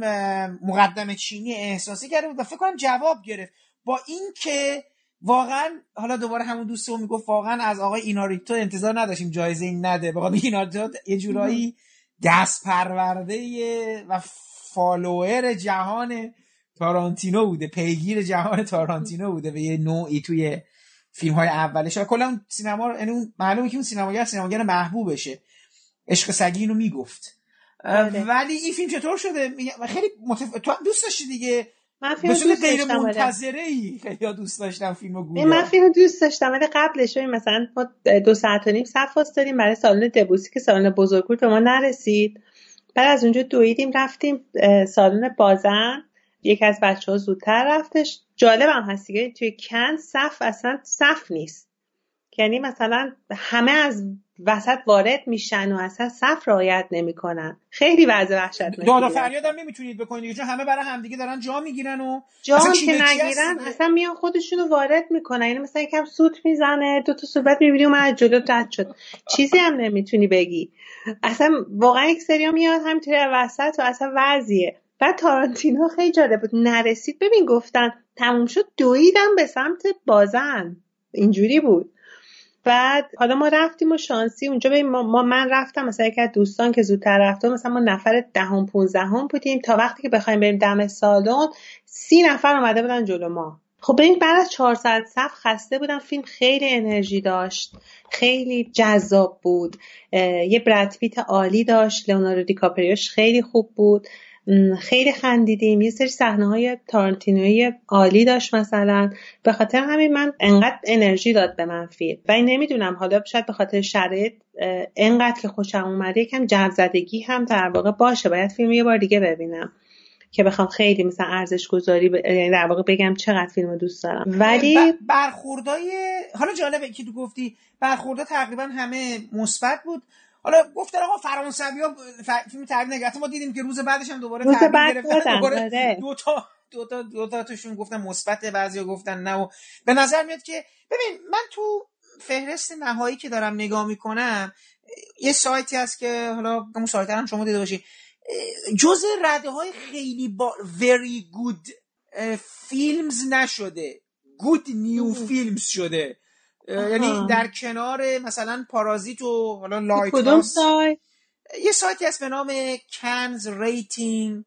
مقدم چینی احساسی کرده بود و فکر کنم جواب گرفت. با اینکه واقعا حالا دوباره همون دوستمون می‌گفت واقعا از آقای ایناریتو انتظار نداشتیم جایزه این نده. بخاطر ایناریتو یه جورایی دست پرورده و follower جهان تارانتینو بوده پیگیر جهان تارانتینو بوده به یه نوعی توی فیلم های اولش کلا سینما رو یعنی معلومه که اون سینماگر سینماگر محبوبشه. عشق سگی اینو می‌گفت. بله. ولی این فیلم چطور شده؟ خیلی متف... تو دوست داشتی دیگه؟ من فیلم دوست غیر منتظره ای خیلی دوست داشتم فیلمو گویا. من فیلم دوست داشتم ولی قبلش مثلا ما دو ساعت و نیم صف داریم برای سالن دبوسی که سالن بزرگ بود به ما نرسید. بعد از اونجا دویدیم رفتیم سالن بازن. یکی از بچه ها زودتر رفتش. جالب هم هست دیگه توی کن صف اصلا صف نیست. یعنی مثلا همه از وسط وارد میشن و اصلا صف رعایت نمی‌کنن. خیلی وضع وحشت داد و فریاد هم نمی‌تونید بکنید چون همه برای همدیگه دارن جا می‌گیرن و جا که نگیرن اصلا میان خودشونو وارد می‌کنن. یعنی مثلا یکم سوت می‌زنه دو تا صحبت می‌بینی و من جلو رد شد. چیزی هم نمی‌تونی بگی. اصلا واقعا یک سری میاد همینطوری وسط و اصلا وضعیه. بعد تارانتینو خیلی جالب بود. نرسید. ببین گفتن تموم شد دویدم به سمت بازن. اینجوری بود. بعد حالا ما رفتیم و شانسی اونجا به ما, من رفتم مثلا یکی از دوستان که زودتر رفته مثلا ما نفر دهم پونزدهم بودیم تا وقتی که بخوایم بریم دم سالن سی نفر آمده بودن جلو ما. خب ببین بعد از چهار ساعت صف خسته بودم فیلم خیلی انرژی داشت خیلی جذاب بود یه برد عالی داشت لئوناردو دیکاپریوش خیلی خوب بود. خیلی خندیدیم. یه سری صحنه های تارانتینوی عالی داشت مثلا. به خاطر همین من انقدر انرژی داد به من فیلم. و نمی‌دونم حالا شاید به خاطر شرایط انقدر که خوشم اومده یکم جو هم در واقع باشه. باید فیلم یه بار دیگه ببینم که بخوام خیلی مثلا ارزش گذاری ب... یعنی در واقع بگم چقدر فیلم دوست دارم. ولی برخوردای حالا جالبه که تو گفتی برخوردا تقریبا همه مثبت بود. حالا گفتن آقا فرانسوی ها فیلم تعبیر نگرفتن ما دیدیم که روز بعدش هم دوباره تعبیر گرفتن دوباره آره. دو تا دو تا دو تا توشون گفتن مثبت بعضیا گفتن نه و به نظر میاد که ببین من تو فهرست نهایی که دارم نگاه می‌کنم یه سایتی هست که حالا اون سایت هم شما دیده باشی جز رده های خیلی با very good films نشده. Good new films شده. یعنی در کنار مثلا پارازیت و حالا Light کدوم سایت؟ یه سایتی هست به نام Cannes Rating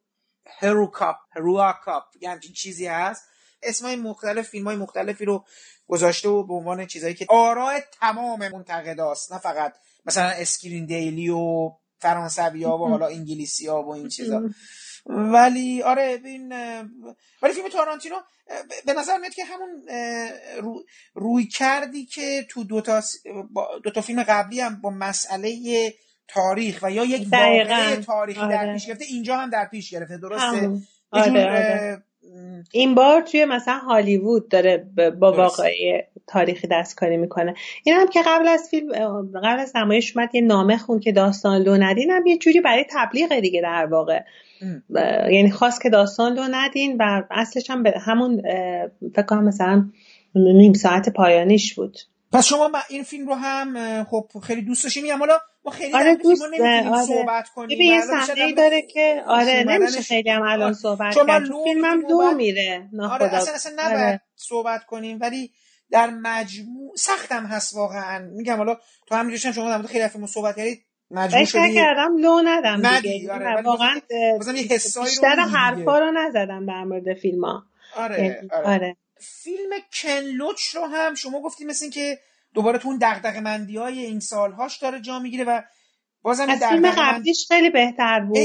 Herokuapp Herokuapp یه همچین چیزی هست. اسمای مختلف فیلم های مختلفی رو گذاشته و به عنوان چیزایی که آراء تمام منتقداست نه فقط مثلا Screen Daily و فرانسوی ها و حالا انگلیسی ها و این چیزا. ولی آره این ولی فیلم تارانتینو به نظر میاد که همون روی کردی که تو دوتا, دو تا فیلم قبلی هم با مسئله تاریخ و یا یک واقعه تاریخی آره. در پیش گرفته اینجا هم در پیش گرفته درسته آره, آره. این بار توی مثلا هالیوود داره با واقعی تاریخی دستکاری می‌کنه. این هم که قبل از فیلم قبل از نمایش اومد یه نامه خون که داستان لو ندین هم یه جوری برای تبلیغ دیگه در واقع. یعنی خواست که داستان لو ندین و اصلش هم به همون فکر کنم مثلا نیم ساعت پایانیش بود. پس شما این فیلم رو هم خب خیلی دوست داشتین. حالا ما خیلی آره دوست آره. صحبت کنیم. یه صحنه داره که آره نمیشه خیلی هم الان صحبت کرد. تو فیلمم دو میره آره اصلا اصلا نباید آره. صحبت کنیم. ولی در مجموع سختم هست واقعا. میگم حالا تو هم شما در خیلی فیلم صحبت کردید مجبور شدی کردم لو ندم دیگه. آره. واقعا یه حسایی بیشتر حرفا رو نزدم در مورد فیلم ها آره, یعنی آره. فیلم کنلوچ رو هم شما گفتی مثل این که دوباره تو اون دغدغه مندی های این سالهاش داره جا می‌گیره و بازم از فیلم قبلیش خیلی بهتر بود.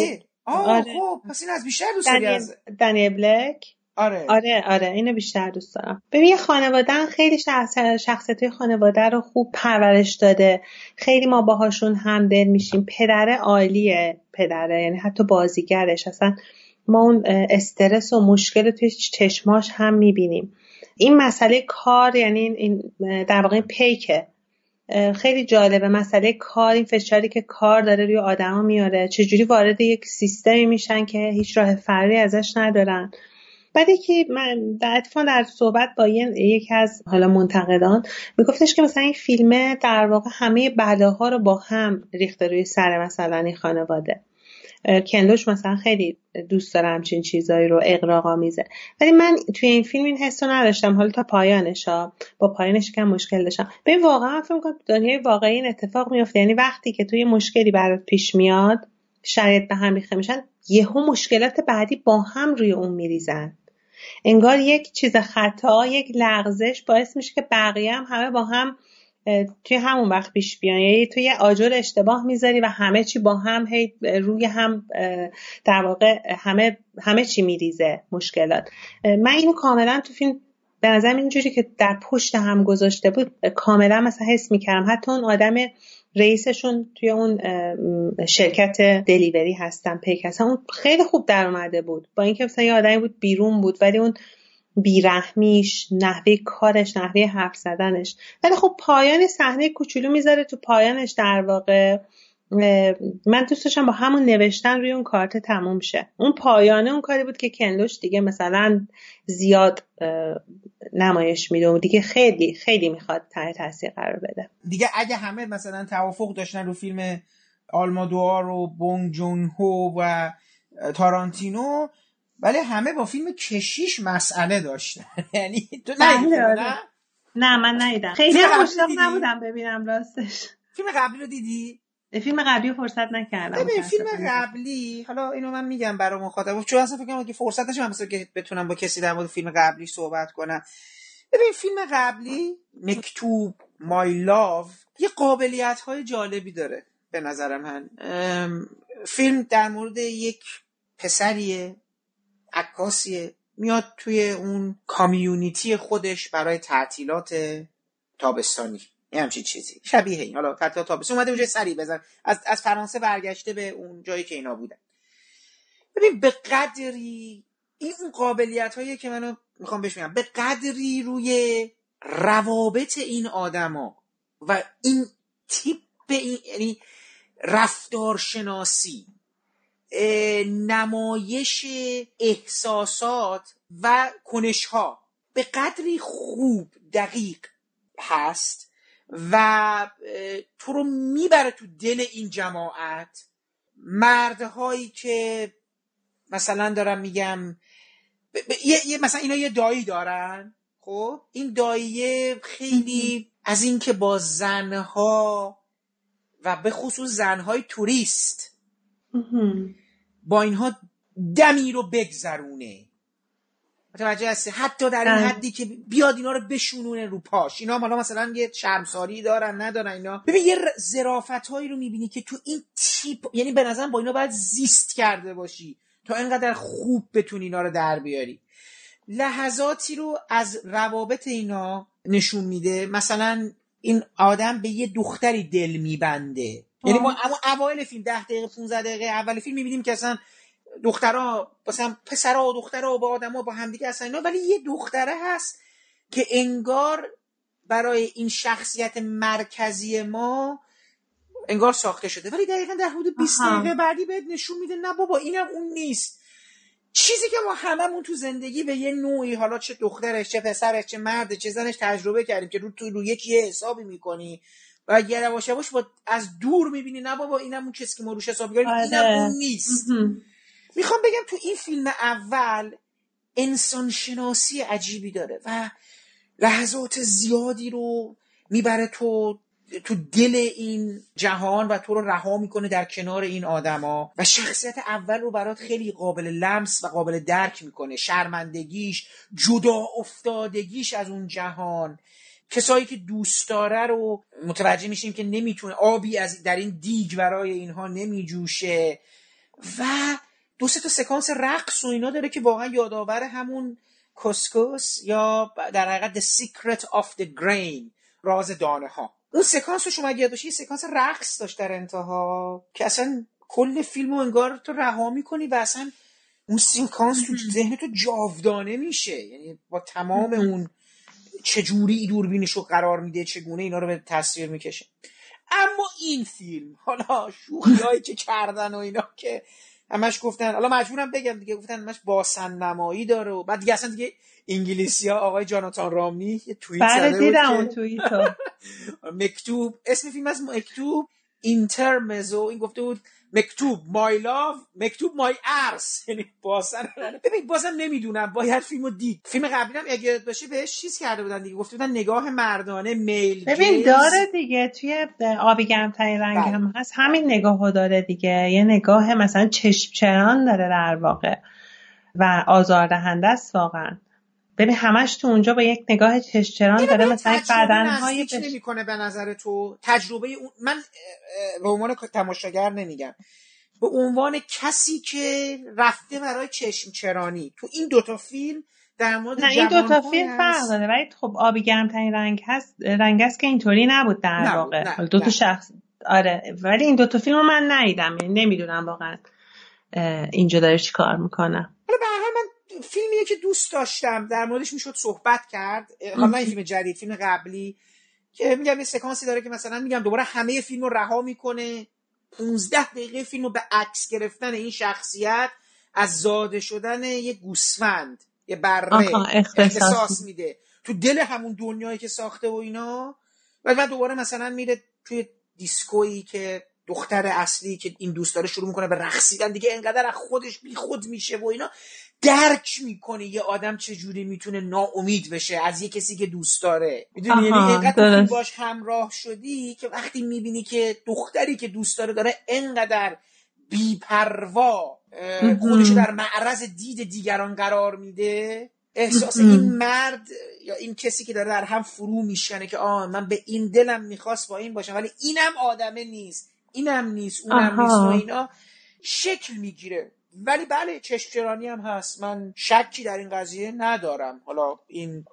آه آره. خب پس این از بیشتر دوست داری از دنی بلک. آره. آره آره اینو بیشتر دوست دارم. ببین یه خانواده خیلی شخص شخصیت خانواده رو خوب پرورش داده. خیلی ما باهاشون همدل میشیم. پدر عالیه. پدره یعنی حتی بازیگرش. اصلا ما اون استرس و مشکل توی چشماش هم می‌بینیم. این مسئله کار یعنی این در واقع پیکه. خیلی جالبه مسئله کار این فشاری که کار داره روی آدما میاره. چجوری وارد یک سیستمی میشن که هیچ راه فراری ازش ندارن. بعد که من در اتفاق در صحبت با یکی از حالا منتقدان میگفتش که مثلا این فیلمه در واقع همه بلاها رو با هم ریخته روی سر مثلا این خانواده. کندوش مثلا خیلی دوست داره همچین چیزایی رو اقراق میزه ولی من توی این فیلم این حس رو نداشتم. حالا تا پایانش ها با پایانش کم مشکل داشتم. ببین واقعا فکر کنم دنیای واقعی این اتفاق میفته یعنی وقتی که توی مشکلی برات پیش میاد شاید به هم ریخته میشن یهو مشکلات بعدی با هم روی اون میریزن. انگار یک چیز خطا یک لغزش باعث میشه که بقیه هم همه با هم توی همون وقت پیش بیان. یعنی توی آجر اشتباه می‌ذاری و همه چی با هم هی روی هم در واقع همه همه چی میریزه مشکلات. من اینو کاملا تو فیلم به نظرم اینجوری که در پشت هم گذاشته بود کاملا مثلا حس می‌کردم. حتی اون آدم رئیسشون توی اون شرکت دلیوری هستن پیک هستن. اون خیلی خوب در اومده بود. با اینکه مثلا یه آدمی بود بیرون بود ولی اون بیرحمیش نحوه کارش نحوه حرف زدنش. ولی خب پایان صحنه کوچولو می‌ذاره تو پایانش در واقع من دوست داشتم با همون نوشتن روی اون کارت تموم شه. اون پایانه اون کاری بود که کنلوش دیگه مثلا زیاد نمایش میده و دیگه خیلی خیلی می‌خواد ته تاثیر قرار بده. دیگه اگه همه مثلا توافق داشتن رو فیلم آلمادوار و بونگ جون هو و تارانتینو ولی همه با فیلم کشیش مسئله داشتن یعنی تو بله، آره. نه؟ نه من ندیدم. خیلی خوشحال نبودم ببینم راستش. فیلم قبلی رو دیدی؟ فیلم قبلی فرصت نکردم ببین فیلم قبلی حالا اینو من میگم برای مخاطب. چون اصلا فکر کنم که فرصتش هم که بتونم با کسی در مورد فیلم قبلی صحبت کنم. ببین فیلم قبلی مکتوب مای لاو یه قابلیت های جالبی داره به نظر من. فیلم در مورد یک پسریه. عکاسیه میاد توی اون کامیونیتی خودش برای تعطیلات تابستانی. یه همچین چیزی. شبیه این. حالا تعطیلات تابستانی اومده اونجا سری بزن. از, از فرانسه برگشته به اون جایی که اینا بودن. ببین به قدری این اون قابلیت هایی که منو می‌خوام بهش به قدری روی روابط این آدما و این تیپ این یعنی رفتارشناسی نمایش احساسات و کنش ها به قدری خوب دقیق هست و تو رو می‌بره تو دل این جماعت. مردهایی که مثلا دارم میگم یه مثلا اینا یه دایی دارن خب؟ این داییه خیلی از اینکه با زنها و به خصوص زنهای توریست. با اینها دمی رو بگذرونه. متوجه هستی؟ حتی در این حدی که بیاد اینا رو بشونونه رو پاش. اینا حالا مثلا یه شرمساری دارن ندارن اینا. ببین یه زرافت هایی رو می‌بینی که تو این تیپ یعنی به نظرم با اینا باید زیست کرده باشی تا اینقدر خوب بتونی اینا رو در بیاری. لحظاتی رو از روابط اینا نشون میده. مثلا این آدم به یه دختری دل میبنده. یعنی ما اما اوایل فیلم ده دقیقه 15 دقیقه اول فیلم می‌بینیم که اصلا دخترها مثلا پسرها و دخترها و با آدما با همدیگه اصلا اینا ولی یه دختره هست که انگار برای این شخصیت مرکزی ما انگار ساخته شده. ولی دقیقا در حدود 20 دقیقه بعدی بهت نشون میده نه بابا اینم اون نیست. چیزی که ما هممون تو زندگی به یه نوعی حالا چه دخترش چه پسرش چه مرد چه زنش تجربه کردیم که رو تو رو یکی حسابی می‌کنی. و یواش یواش با از دور می‌بینی نه بابا اینم اون کسی که ما روش حساب کردیم اینم اون نیست. می‌خوام بگم تو این فیلم اول انسان شناسی عجیبی داره و لحظات زیادی رو می‌بره تو تو دل این جهان و تو رو رها می‌کنه در کنار این آدما و شخصیت اول رو برات خیلی قابل لمس و قابل درک می‌کنه. شرمندگیش جدا افتادگیش از اون جهان. کسایی که دوست داره رو متوجه میشیم که نمی‌تونه آبی از در این دیگ برای اینها نمیجوشه و دو سه تا سکانس رقص و اینا داره که واقعا یادآور همون کسکس یا در حقیقت The Secret of the Grain راز دانه ها اون سکانس رو شما یاد باشه یه سکانس رقص داشت در انتها که اصلا کل فیلم رو انگار تو رها می‌کنی و اصلا اون سکانس تو ذهن تو جاودانه میشه. یعنی با تمام اون چجوری دوربینش رو قرار میده چگونه اینا رو به تصویر می‌کشه. اما این فیلم حالا شوخی که کردن و اینا که همش گفتن حالا مجبورم بگم دیگه گفتن همش باسن نمایی داره و بعد دیگه اصلا دیگه انگلیسی ها آقای جاناتان رامنی یه توییت بله زده دیدم اون که توییتو. مکتوب اسم فیلم از مکتوب اینترمزو این گفته بود مکتوب مای لاو مکتوب مای ارس یعنی باسن ببین بازم نمی‌دونم. باید فیلمو دید. فیلم قبلی هم اگه باشه بهش چیز کرده بودن دیگه. گفته بودن نگاه مردانه میل ببین. داره دیگه. توی آبی گرمترین رنگ بله. هم هست. همین نگاهو داره دیگه. یه نگاه مثلا چشم چران داره در واقع. و آزاردهنده است واقعا. ببین همش تو اونجا با یک نگاه چشم چران اینو داره مثلا بدنهای بش... نمی‌کنه به نظر تو. تجربه اون من به عنوان تماشاگر نمیگم. به عنوان کسی که رفته برای چشم چرانی. تو این دوتا فیلم در مورد نه این دوتا فیلم فرق داره. ولی خب آبی گرمترین رنگ هست رنگ است که اینطوری نبود در واقع. دو تا. شخص آره ولی این دوتا فیلم رو من ندیدم. یعنی نمی‌دونم واقعا اینجا داره چی کار می‌کنه. حالا به من فیلمیه که دوست داشتم. در موردش می‌شد صحبت کرد. حالا این فیلم جدید فیلم قبلی که میگم یه سکانسی داره که مثلا میگم دوباره همه فیلم رو رها می‌کنه. 15 دقیقه فیلم رو به عکس گرفتن این شخصیت از زاده شدن یه گوسفند یه بره اختصاص میده. تو دل همون دنیایی که ساخته و اینا. و بعد دوباره مثلا میره توی دیسکویی که دختر اصلی که این دوست داره شروع می‌کنه به رقصیدن دیگه انقدر از خودش بی خود میشه و اینا درک می‌کنه یه آدم چجوری می‌تونه ناامید بشه از یه کسی که دوست داره. می‌دونی؟ یعنی درست. باش همراه شدی که وقتی می‌بینی که دختری که دوست داره داره انقدر بیپروا. خودشو در معرض دید دیگران قرار میده. احساس این مرد یا این کسی که داره در هم فرو میشکنه که آه من به این دلم می‌خواست با این باشم ولی اینم آدمه نیست. اینم نیست اونم. نیست و اینا شکل می‌گیره. ولی بله چشمچرانی هم هست. من شکی در این قضیه ندارم. حالا این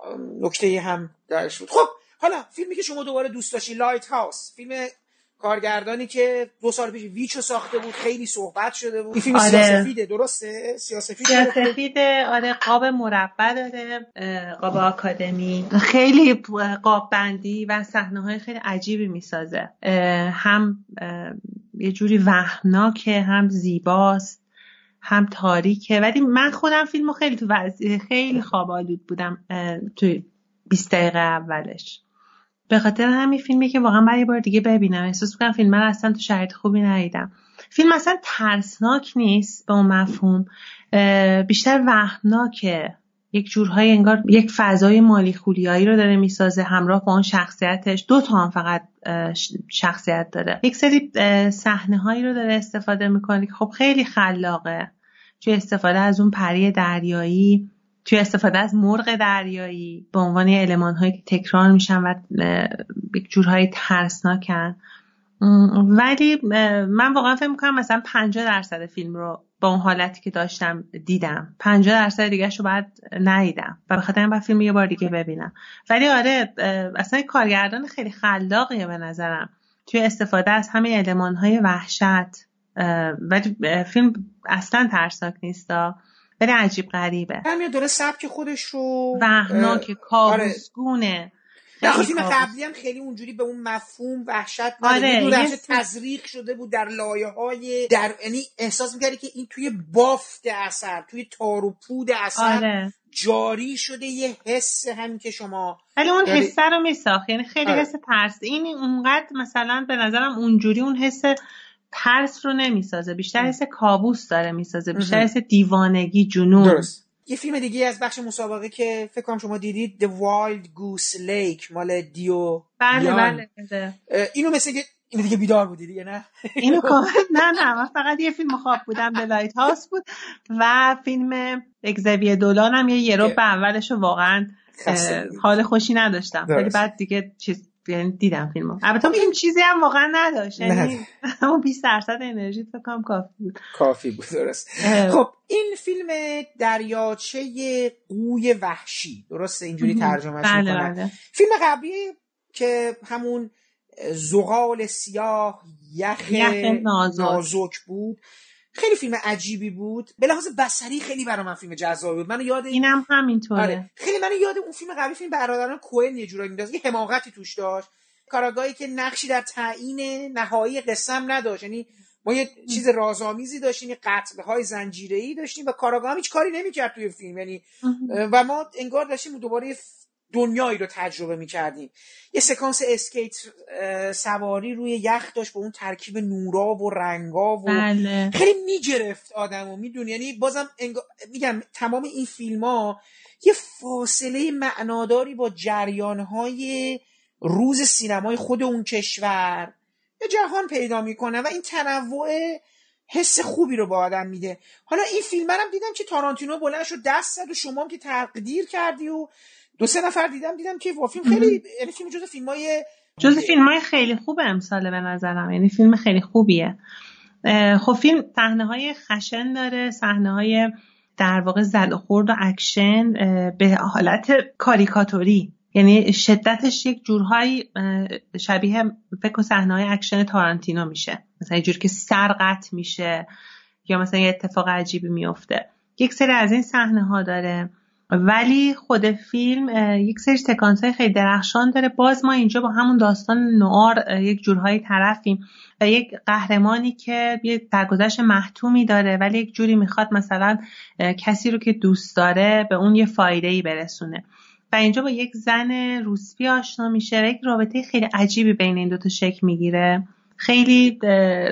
نکته هم درش بود. خب حالا فیلمی که شما دوباره دوست داشتی لایت هاوس فیلم کارگردانی که دو سال پیش ویچو ساخته بود خیلی صحبت شده بود. این فیلم آره. سیاسفیده درسته؟ سیاسفید سفید آره قاب مربع داره قاب آکادمی. خیلی قاب بندی و صحنه های خیلی عجیبی می‌سازه. هم یه جوری وهمناکه هم زیباست هم تاریکه. ولی من خودم فیلمو خیلی تو وضع خیلی خواب آلود بودم توی 20 دقیقه اولش. به خاطر همین فیلمی که واقعا برای بار دیگه ببینم. احساس می‌کنم فیلم رو اصلا تو شرایط خوبی ندیدم. فیلم اصلا ترسناک نیست به اون مفهوم. بیشتر وهمناکه یک جورهای انگار یک فضای مالی خولیایی رو داره می‌سازه همراه با اون شخصیتش. دو تا هم فقط شخصیت داره. یک سری صحنه هایی رو داره استفاده می‌کنه. که خب خیلی خلاقه. توی استفاده از اون پری دریایی. توی استفاده از مرغ دریایی به عنوان المان هایی که تکرار میشن و یک جورهای ترسناکن. ولی من واقعا فکر می‌کنم مثلا 50 درصد فیلم رو با اون حالتی که داشتم دیدم. 50 درصد دیگه رو باید ندیدم و به خاطر این فیلم یه بار دیگه ببینم. ولی آره اصلا کارگردان خیلی خلاقیه به نظرم. توی استفاده از همه علمان های وحشت ولی فیلم اصلا ترسناک نیستا ولی عجیب غریبه. همین داره سبک خودش رو وحناک کابوسگونه نه فیلم قبلی هم خیلی اونجوری به اون مفهوم وحشت آره تزریق شده بود در لایه های در یعنی احساس می‌کردی که این توی بافت اثر توی تار و پود اثر آره. جاری شده یه حس همین که شما ولی اون حسه رو میساخت. یعنی خیلی آره. حس ترس. این اونقدر مثلا به نظرم اونجوری اون حس ترس رو نمی‌سازه بیشتر حس کابوس داره می‌سازه بیشتر حس دیوانگی جنون. درست. یه فیلم دیگه از بخش مسابقه که فکر کنم شما دیدید The Wild Goose Lake مال دیو بله بله, بله. اینو مثل که اینو دیگه بیدار بودی دیگه نه؟ اینو نه نه من فقط یه فیلم خواب بودم به لایت هاوس بود و فیلم اگزوی دولان هم یه یه به اولش واقعا حال خوشی نداشتم. ولی بعد دیگه چیز دیدم فیلمو. البته این چیزی هم واقعا نداشت. یعنی اون 20 درصد انرژی فکر کنم کافی بود. کافی بود درست. خب این فیلم دریاچه قوی وحشی. درسته؟ اینجوری ترجمهش بله بله. فیلم قبلی که همون زغال سیاه یخ, نازک بود. خیلی فیلم عجیبی بود. به لحاظ بصری خیلی برای من فیلم جذابی بود. من یاد اینم همینطوره. آره. خیلی من یاد اون فیلم قبلی فیلم برادران کوهن یه جورایی میندازه یه حماقتی توش داشت. کاراگاهی که نقشی در تعیین نهایی قسم نداشت. یعنی ما یه چیز رازآمیزی داشتیم یه قتل های زنجیره ای داشتیم و کاراگاه هم هیچ کاری نمی‌کرد توی فیلم. یعنی و ما انگار داشتیم دوباره دنیایی رو تجربه می‌کردیم. یه سکانس اسکیت سواری روی یخ داشت با اون ترکیب نورا و رنگا و بله. خیلی می‌گرفت آدم و می‌دونی؟ یعنی بازم میگم تمام این فیلم ها یه فاصله معناداری با جریانهای روز سینمای خود اون کشور یه جهان پیدا می‌کنه و این تنوع حس خوبی رو به آدم میده. حالا این فیلم هم دیدم که تارانتینو بلند شد دست زد و شما هم که تقدیر کردی و دو سه نفر دیدم دیدم که فیلم خیلی یعنی فیلم جز فیلم های جز فیلم های خیلی خوب امساله به نظرم. یعنی فیلم خیلی خوبیه. خب فیلم صحنه های خشن داره صحنه های در واقع و خورد و اکشن به حالت کاریکاتوری. یعنی شدتش یک جورهایی شبیه فکر صحنه های اکشن تارانتینو میشه. مثلا یه جور که سر قطع میشه یا مثلا یه اتفاق عجیبی میفته. یک سری از این صحنه ها داره. ولی خود فیلم یک سری سکانس های خیلی درخشان داره. باز ما اینجا با همون داستان نوآر یک جورهایی طرفیم. و یک قهرمانی که یه سرگذشت محتومی داره ولی یک جوری می‌خواد مثلا کسی رو که دوست داره به اون یه فایده ای برسونه. و اینجا با یک زن روسپی آشنا میشه و یک رابطه خیلی عجیبی بین این دوتا شکل می‌گیره. خیلی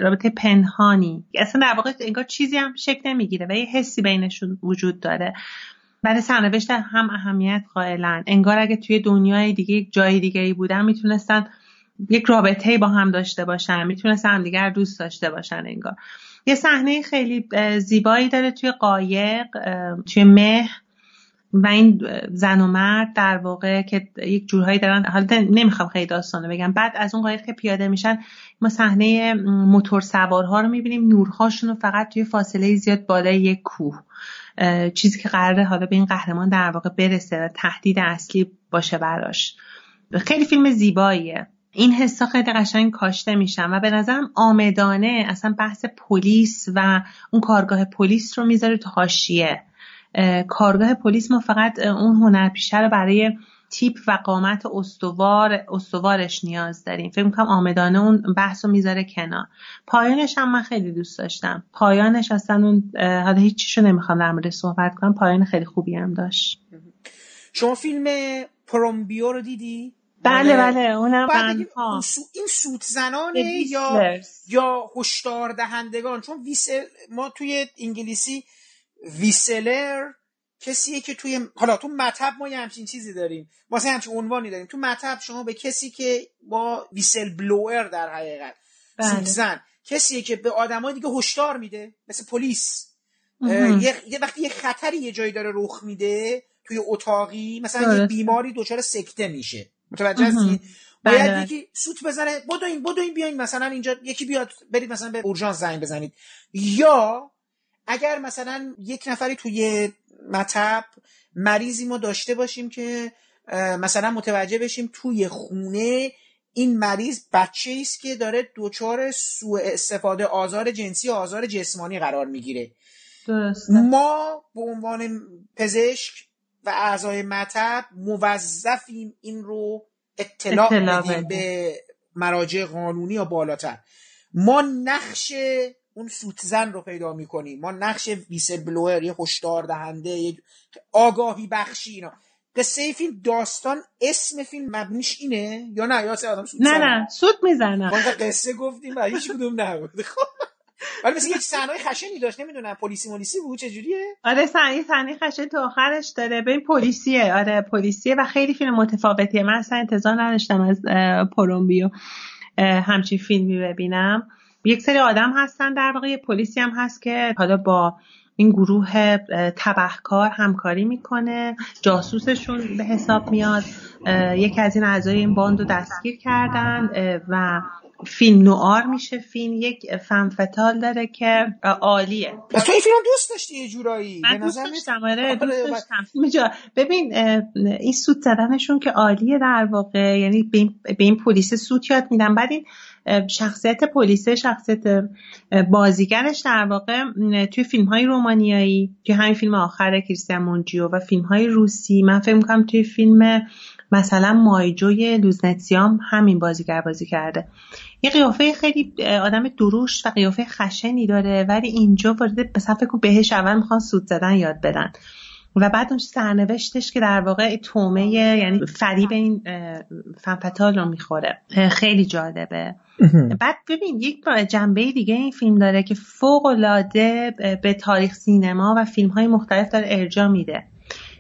رابطه پنهانی. اصلا در واقع انگار چیزی هم شکل نمی‌گیره و یه حسی بینشون وجود داره. برای سرنوشت هم اهمیت قائلن انگار اگه توی دنیای دیگه یک جای دیگه ای بودن می‌تونستن یک رابطه با هم داشته باشن می‌تونستن هم دیگر دوست داشته باشن انگار. یه صحنه خیلی زیبایی داره توی قایق توی مه و این زن و مرد در واقع که یک جورهایی دارن. حالا نمی‌خوام خیلی داستانه بگم. بعد از اون قایق که پیاده میشن ما صحنه موتور سوارها رو می‌بینیم. نورهاشون رو فقط توی فاصله زیاد بالای یک کوه. چیزی که قراره حالا به این قهرمان در واقع برسه و تهدید اصلی باشه براش. خیلی فیلم زیباییه. این حسا خیلی قشنگ کاشته میشن و به نظرم آمدانه اصلا بحث پلیس و اون کارگاه پلیس رو می‌ذاره تو حاشیه. کارگاه پلیس ما فقط اون هنرپیشه رو برای تیپ و قامت استوار استوارش نیاز داریم. فکر می‌کنم آمدانه اون بحث رو می‌ذاره کنار. پایانش هم من خیلی دوست داشتم. پایانش اصلا اون حالا هیچ نمی‌خوام در مورد صحبت کنم. پایان خیلی خوبی هم داشت. شما فیلم پرومبیو رو دیدی؟ بله بله. اونم این سوت زنانه یا یا هشدار دهندگان چون ویسل ما توی انگلیسی ویسلر کسیه که توی حالا تو مطب ما یه همچین چیزی داریم. واسه همچین عنوانی داریم. تو مطب شما به کسی که با ویسل بلوئر در حقیقت بله. زن کسیه که به آدمای دیگه هشدار میده مثل پلیس. یه وقتی یه خطری یه جایی داره رخ میده توی اتاقی مثلا یه بیماری دچار سکته میشه. متوجه هستی؟ باید بله. یکی سوت بزنه بدوین بدوین بیاین مثلا اینجا یکی بیاد برید مثلا به اورژانس زنگ بزنید. یا اگر مثلا یک نفری توی مطب مریضی ما داشته باشیم که مثلا متوجه بشیم توی خونه این مریض بچه است که داره دچار سوء استفاده آزار جنسی و آزار جسمانی قرار می‌گیره. ما به عنوان پزشک و اعضای مطب موظفیم این رو اطلاع, اطلاع بدیم. به مراجع قانونی یا بالاتر. ما نقش اون سوتزن رو پیدا می‌کنیم ما نقش ویسل بلوئر یه هشدار دهنده یه آگاهی بخشی اینا. قصه فیلم داستان اسم فیلم مبنیش اینه؟ یا نه؟ یا آدم سوت نه نه. سوت می‌زنه قصه گفتیم و هیچ کدوم نبود خب. ولی مثل یک صحنه خشنی داشت. نمی‌دونم. پلیسی مولیسی بود؟ چجوریه؟ آره صحنه صحنه خشن تا آخرش داره. ببین پلیسیه. آره پلیسیه و خیلی فیلم متفاوتیه. من اصلا انتظار نداشتم از پرومبویو همچین فیلمی ببینم. یک سری آدم هستن در واقع پلیسی هم هست که حالا با این گروه تبهکار همکاری می‌کنه جاسوسشون به حساب میاد. یکی از این اعضای این باند رو دستگیر کردن و فیلم نوآر میشه. فیلم یک femme fatale داره که عالیه. تو این فیلم دوست داشتی یه جورایی؟ من دوست داشتم آره دوست داشتم. ببین این سوت زدنشون که عالیه در واقع. یعنی به این پلیس سوت یاد میدن. بعد این شخصیت پلیس شخصیت بازیگرش در واقع توی فیلم های رومانیایی توی همین فیلم آخر کریستیان مونجیو و فیلم های روسی. من فکر می‌کنم توی فیلم مثلا مایجوی لوزنتسیام همین بازیگر بازی کرده. یه قیافه خیلی آدم دروش و قیافه خشنی داره ولی اینجا وارد مثلا فکر بهش اول می‌خوان سود زدن یاد بدن. و بعد اون سرنوشتش که در واقع تومه یعنی فریب این فنفتال رو می‌خوره. خیلی جالبه. بعد ببین یک جنبه دیگه این فیلم داره که فوق العاده به تاریخ سینما و فیلم های مختلف داره ارجا میده.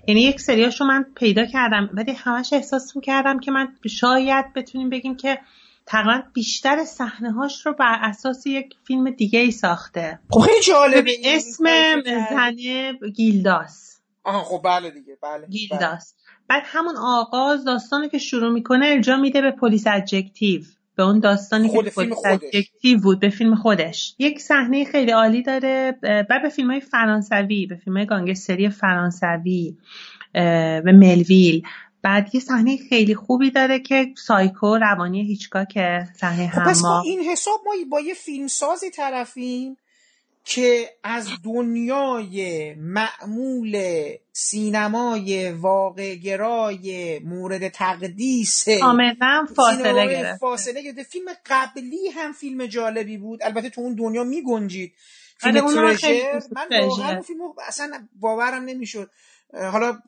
یعنی یک سریاشو من پیدا کردم ولی همش احساس می‌کردم که من شاید بتونیم بگیم که تقریبا بیشتر صحنه هاش رو بر اساس یک فیلم دیگه ای ساخته. خب خیلی جالبه اسم زنه گیلداس. آها خب بله دیگه بله گیلداس. بعد همون آغاز داستانی که شروع می‌کنه ارجاع میده به Police Adjective. به اون داستانی که فیلم Adjective بود به فیلم خودش. یک صحنه خیلی عالی داره بعد به فیلم های فرانسوی به فیلم های گانگستری فرانسوی و ملویل. بعد یه صحنه خیلی خوبی داره که سایکو روانی هیچکا صحنه خب پس با این حساب ما با یه فیلمسازی طرفیم؟ که از دنیای معمول سینمای واقعگرای مورد تقدیس کاملا فاصله گرفته فاصله گرفته فیلم قبلی هم فیلم جالبی بود. البته تو اون دنیا می گنجید فیلم ترژر من واقعا فیلم اصلا باورم نمی‌شد. حالا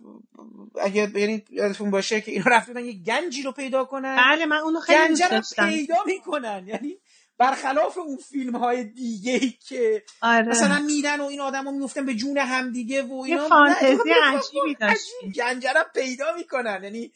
اگه یعنی یادتون باشه که اینا رفتن یه گنجی رو پیدا کنن. بله من اونو خیلی دوست داشتم. پیدا می‌کنن. یعنی برخلاف اون فیلم های دیگه که آره. مثلا میرن و این آدم رو میفتن به جون همدیگه و اینا. یه فانتزی عجیبی داشت گنجرم پیدا می‌کنن. یعنی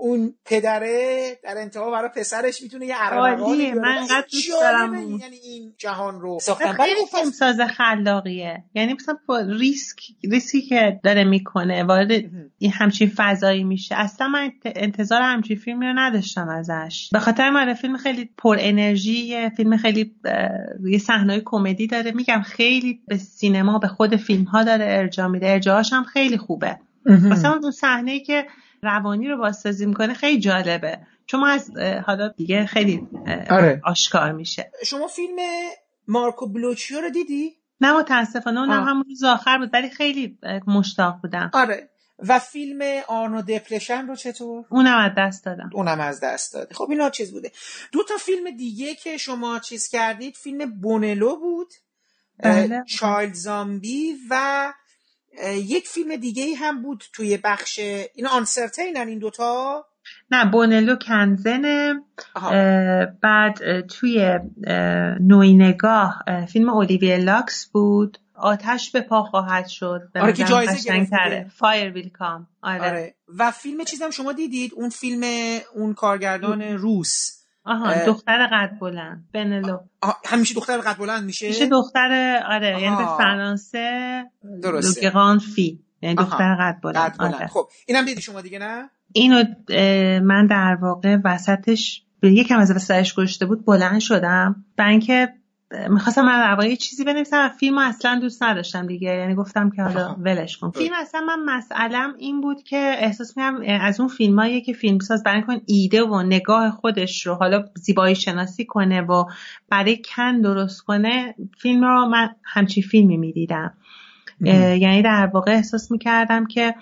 اون پدره در انتها برای پسرش می‌تونه یه عربقالی من انقدر دوست دارم یعنی این جهان رو. ساختن. خیلی فیلمساز خلاقیه. یعنی مثلا ریسک ریسکی که داره می‌کنه وارد این همچین فضایی میشه. اصلا من انتظار همچین فیلمی رو نداشتم ازش. به خاطر من فیلم خیلی پر انرژی فیلم خیلی یه صحنه کمدی داره. میگم خیلی به سینما به خود فیلم ها داره ارجاع میده. ارجاعش هم خیلی خوبه. مثلا اون صحنه که روانی رو بازسازی می‌کنه خیلی جالبه چون ما از حالا دیگه خیلی آره. آشکار میشه شما فیلم مارکو بلوچیو رو دیدی؟ نه متاسفانه اونم همون روز آخر بود ولی خیلی مشتاق بودم آره و فیلم آرنو دپرشن رو چطور؟ اونم از دست دادم اونم از دست دادی خب اینا چیز بوده دو تا فیلم دیگه که شما چیز کردید فیلم بونلو بود بله. چایلد زامبی و یک فیلم دیگه ای هم بود توی بخش این آنسرتینن این دوتا؟ نه بونلو کنزنه بعد توی نوی نگاه فیلم اولیوی لاکس بود. آتش به پا خواهد شد آره که جایزه فایر ویل کام آره. آره. و فیلم چیزم شما دیدید؟ اون فیلم اون کارگردان روس. آها دختر قد بلند بنلو. همیشه دختر قد بلند میشه؟ میشه دختر آره یعنی به فرانسه درسته. فی یعنی دختر قد بلند, قد بلند. آره. خب اینم دیدی شما دیگه نه؟ اینو من در واقع وسطش یکم از وسطش گشته بود بلند شدم. و اینکه می‌خواستم من در یه چیزی بنویسم فیلم اصلا دوست نداشتم دیگه. یعنی گفتم که حالا ولش کن. فیلم اصلا من مسئلم این بود که احساس می‌کنم از اون فیلمایی که فیلمساز برای کن ایده و نگاه خودش رو حالا زیبایی شناسی کنه و برای کن درست کنه فیلم رو من همچی فیلمی می‌دیدم. یعنی در واقع احساس می‌کردم که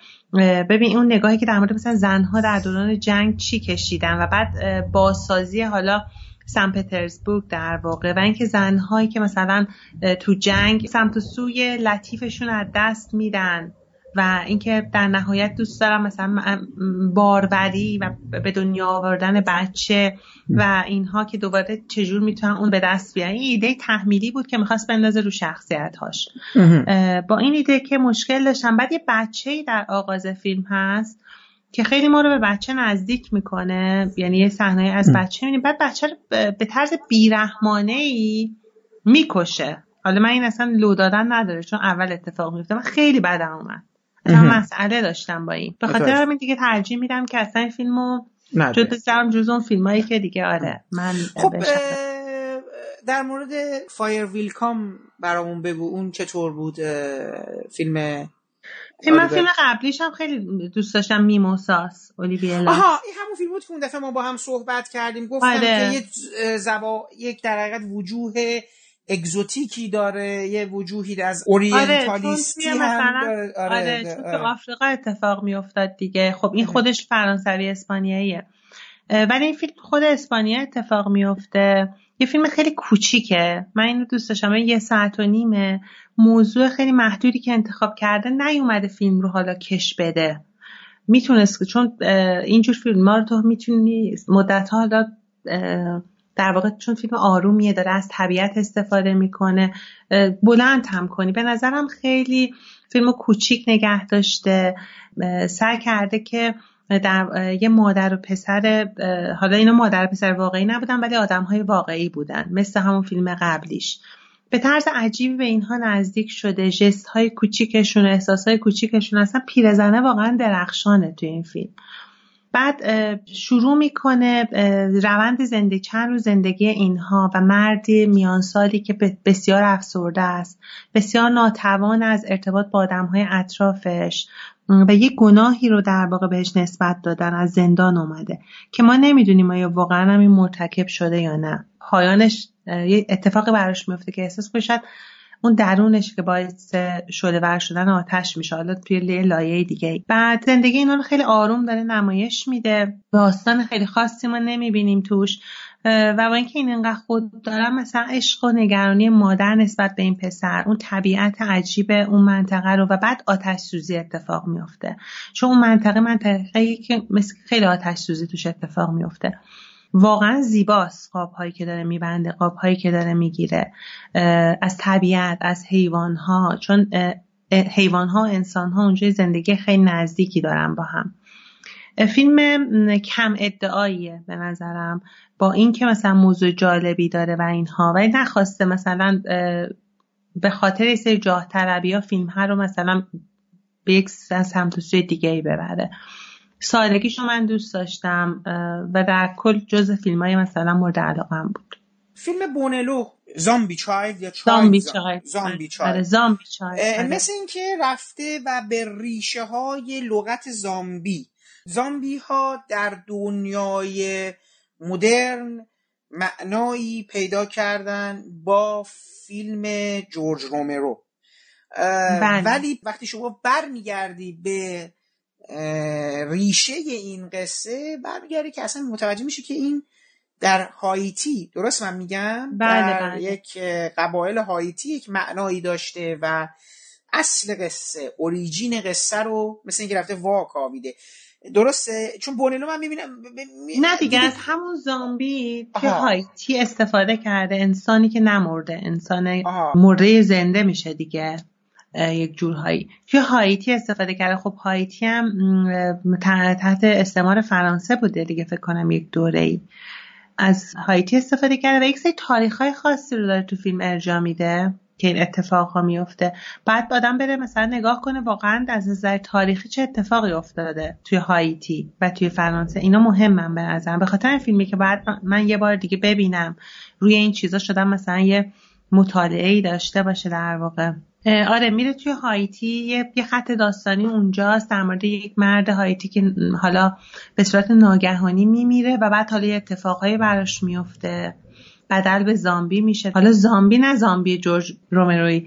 ببین اون نگاهی که در مورد مثلا زنها در دوران جنگ چی کشیدن و بعد بازسازی حالا سن پترزبورگ در واقع و اینکه زنهایی که مثلا تو جنگ سمت و سوی لطیفشون از دست میدن و اینکه در نهایت دوست دارم مثلا باروری و به دنیا آوردن بچه و اینها که دوباره چجور می‌تونن اون به دست بیارن. این ایده تحمیلی بود که می‌خواست بندازه رو شخصیت هاش با این ایده که مشکل داشتم بعد یه بچه در آغاز فیلم هست که خیلی ما رو به بچه نزدیک می‌کنه. یعنی یه صحنه از بچه می‌بینیم بعد بچه رو به طرز بیرحمانه ای می‌کشه. حالا من این اصلا لو دادن نداره چون اول اتفاق میفته من خیلی بدم اومد. اصلا مسئله داشتم با این. به خاطر همین دیگه ترجیح میدم که اصلا این فیلمو جز جز اون فیلمایی که دیگه آره من خب در مورد Fire Will Come برامون بگو. اون چطور بود؟ فیلم من فیلم قبلیش هم خیلی دوست داشتم Mimosas اولیور آها این همون فیلم بود که اون دفعه ما با هم صحبت کردیم. گفتم آره. که یک زبا یک در حقیقت وجوه اگزوتیکی داره یه وجوهی از اورینتالیستی آره، هم داره. آره, آره, چون تو آفریقا اتفاق میافتاد دیگه. خب این خودش فرانسوی اسپانیاییه. ولی این فیلم خود اسپانیا اتفاق میفته. یه فیلم خیلی کوچیکه. من اینو دوست داشتم. یه ساعت و نیمه. موضوع خیلی محدودی که انتخاب کرده نیومده فیلم رو حالا کش بده. می‌تونست چون اینجور فیلم ها رو تو می‌تونی مدت حالا در واقع چون فیلم آرومیه داره از طبیعت استفاده می‌کنه بلند هم کنی. به نظرم خیلی فیلم کوچیک نگه داشته. سعی کرده که در یه مادر و پسر حالا اینا مادر و پسر واقعی نبودن ولی آدم های واقعی بودن مثل همون فیلم قبلیش. به طرز عجیبی به اینها نزدیک شده جست های کوچیکشون احساس های کوچیکشون اصلا پیرزنه واقعا درخشانه تو این فیلم. بعد شروع می‌کنه روند زندگی چند روز زندگی اینها و مردی میان سالی که بسیار افسرده است. بسیار ناتوان از ارتباط با آدم های اطرافش. و یک گناهی رو در واقع بهش نسبت دادن از زندان اومده. که ما نمی‌دونیم آیا واقعا هم این مرتکب شده یا نه. پایانش یه اتفاقی براش میفته که احساس بشد اون درونش که باعث شده ور شدن آتش میشه. حالا توی لایه دیگه. بعد زندگی اینا رو خیلی آروم داره نمایش میده. داستان خیلی خاصی ما نمی‌بینیم توش. و با اینکه این انقدر خود دارم مثلا عشق و نگرانی مادر نسبت به این پسر اون طبیعت عجیب اون منطقه رو و بعد آتش سوزی اتفاق میفته چون اون منطقه منطقه که مثل خیلی آتش سوزی توش اتفاق میفته واقعا زیباست قاب هایی که داره میبنده قاب هایی که داره می‌گیره. از طبیعت از حیوان ها چون حیوان ها انسان ها اونجای زندگی خیلی نزدیکی دارن با هم. فیلم کم ادعاییه به نظرم. با اینکه مثلا موضوع جالبی داره و اینها ولی نخواسته مثلا به خاطر یه سری جاه طلبی ها فیلم ها رو مثلا به یک سمت و سوی دیگه ای ببره. سادگیشو من دوست داشتم و در کل جز فیلم های مثلا مورد علاقه بود. فیلم بونلو Zombi Child یا Zombi Child. Zombi Child. Zombi Child مثل اینکه رفته و به ریشه های لغت زامبی. زامبی ها در دنیای مدرن معنایی پیدا کردن با فیلم جورج رومرو بله. ولی وقتی شما برمیگردی به ریشه این قصه برمیگردی که اصلا متوجه میشه که این در هایتی درست من میگم بله در بله. یک قبایل هایتی یک معنایی داشته و اصل قصه اوریجین قصه رو مثل اینکه رفته واکاویده درسته؟ چون بونلو من می‌بینم نه دیگه از همون زامبی که هایتی استفاده کرده انسانی که نمرده انسان مرده زنده میشه دیگه یک جورهایی. که هایتی استفاده کرده. خب هایتی هم تحت استعمار فرانسه بوده دیگه فکر کنم یک دوره ای از هایتی استفاده کرده و یک سری تاریخ های خاصی رو داره تو فیلم ارجا میده. که این اتفاق ها میفته. بعد آدم بره مثلا نگاه کنه واقعا از نظر تاریخی چه اتفاقی افتاده توی هایتی و توی فرانسه. اینا مهمم به نظرم. به خاطر این فیلمی که بعد من یه بار دیگه ببینم. روی این چیزا شدم مثلا یه مطالعه ای داشته باشه در واقع. آره میره توی هایتی. یه،, یه خط داستانی اونجاست در مورد یک مرد هایتی که حالا به صورت ناگهانی میمیره و بعد حالا یه اتفاقهایی براش میفته. بدل به زامبی میشه. حالا زامبی نه زامبی جورج رومروی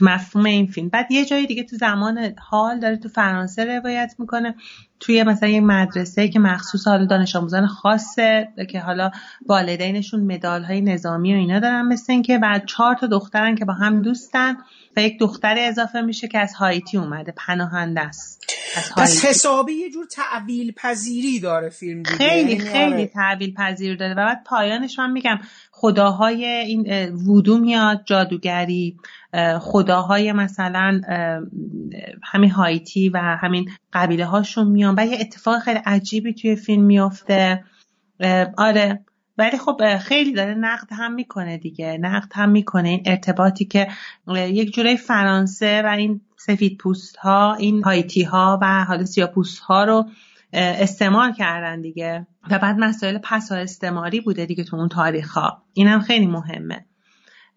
تو مفهوم این فیلم. بعد یه جایی دیگه تو زمان حال داره تو فرانسه روایت می‌کنه. توی مثلا یک مدرسه که مخصوص حالا دانش آموزان خاصه که حالا والدینشون مدال های نظامی و اینا دارن مثل اینکه بعد چهار تا دخترن که با هم دوستن و یک دختر اضافه میشه که از هایتی اومده پناهنده است. پس حسابی یه جور تعویل پذیری داره فیلم دیگه. خیلی یعنی خیلی آره. تعویل پذیر داره. و بعد پایانش من میگم. خداهای این وودو میاد جادوگری خداهای مثلا همین هایتی و همین قبیله هاشون میان و یه اتفاق خیلی عجیبی توی فیلم میافته. آره. ولی خب خیلی داره نقد هم می‌کنه دیگه. نقد هم می‌کنه این ارتباطی که یک جوره فرانسه و این سفید پوست ها این هایتی ها و حالا سیاه پوست ها رو استعمال کردن دیگه. و بعد مسائل پسا استعماری بوده دیگه تو اون تاریخ ها اینم خیلی مهمه.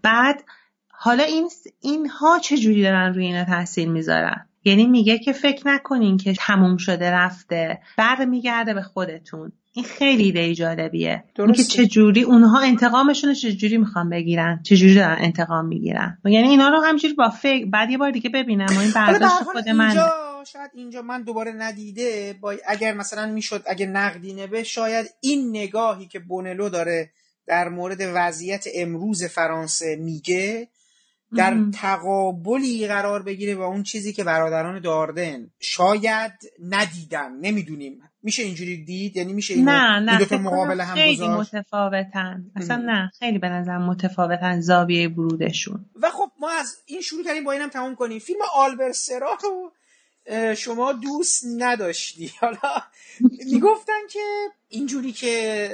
بعد حالا این اینها چه جوری دارن روی اینا تاثیر می‌ذارن؟ یعنی میگه که فکر نکنین که تموم شده رفته برمیگرده به خودتون. این خیلی ایده جالبیه. اینکه چه جوری اونها انتقامشون چه جوری می‌خوان بگیرن؟ چه جوری دارن انتقام می‌گیرن؟ یعنی اینا رو همجوری با فکر بعد یه بار دیگه ببینم و این برداشت خود من شاید اینجا من دوباره ندیده با اگر مثلا می‌شد اگه نقدی نبه شاید این نگاهی که بونلو داره در مورد وضعیت امروز فرانسه میگه در تقابلی قرار بگیره با اون چیزی که برادران داردن شاید ندیدن. نمی‌دونیم. میشه اینجوری دید؟ یعنی میشه این نه نه دو تا مقابل هم خیلی متفاوتن. اصلا نه خیلی به نظر متفاوتن زاویه ورودشون. و خب ما از این شروع کردیم با اینم تموم کنیم. فیلم آلبر سرا شما دوست نداشتی. حالا می‌گفتن که اینجوری که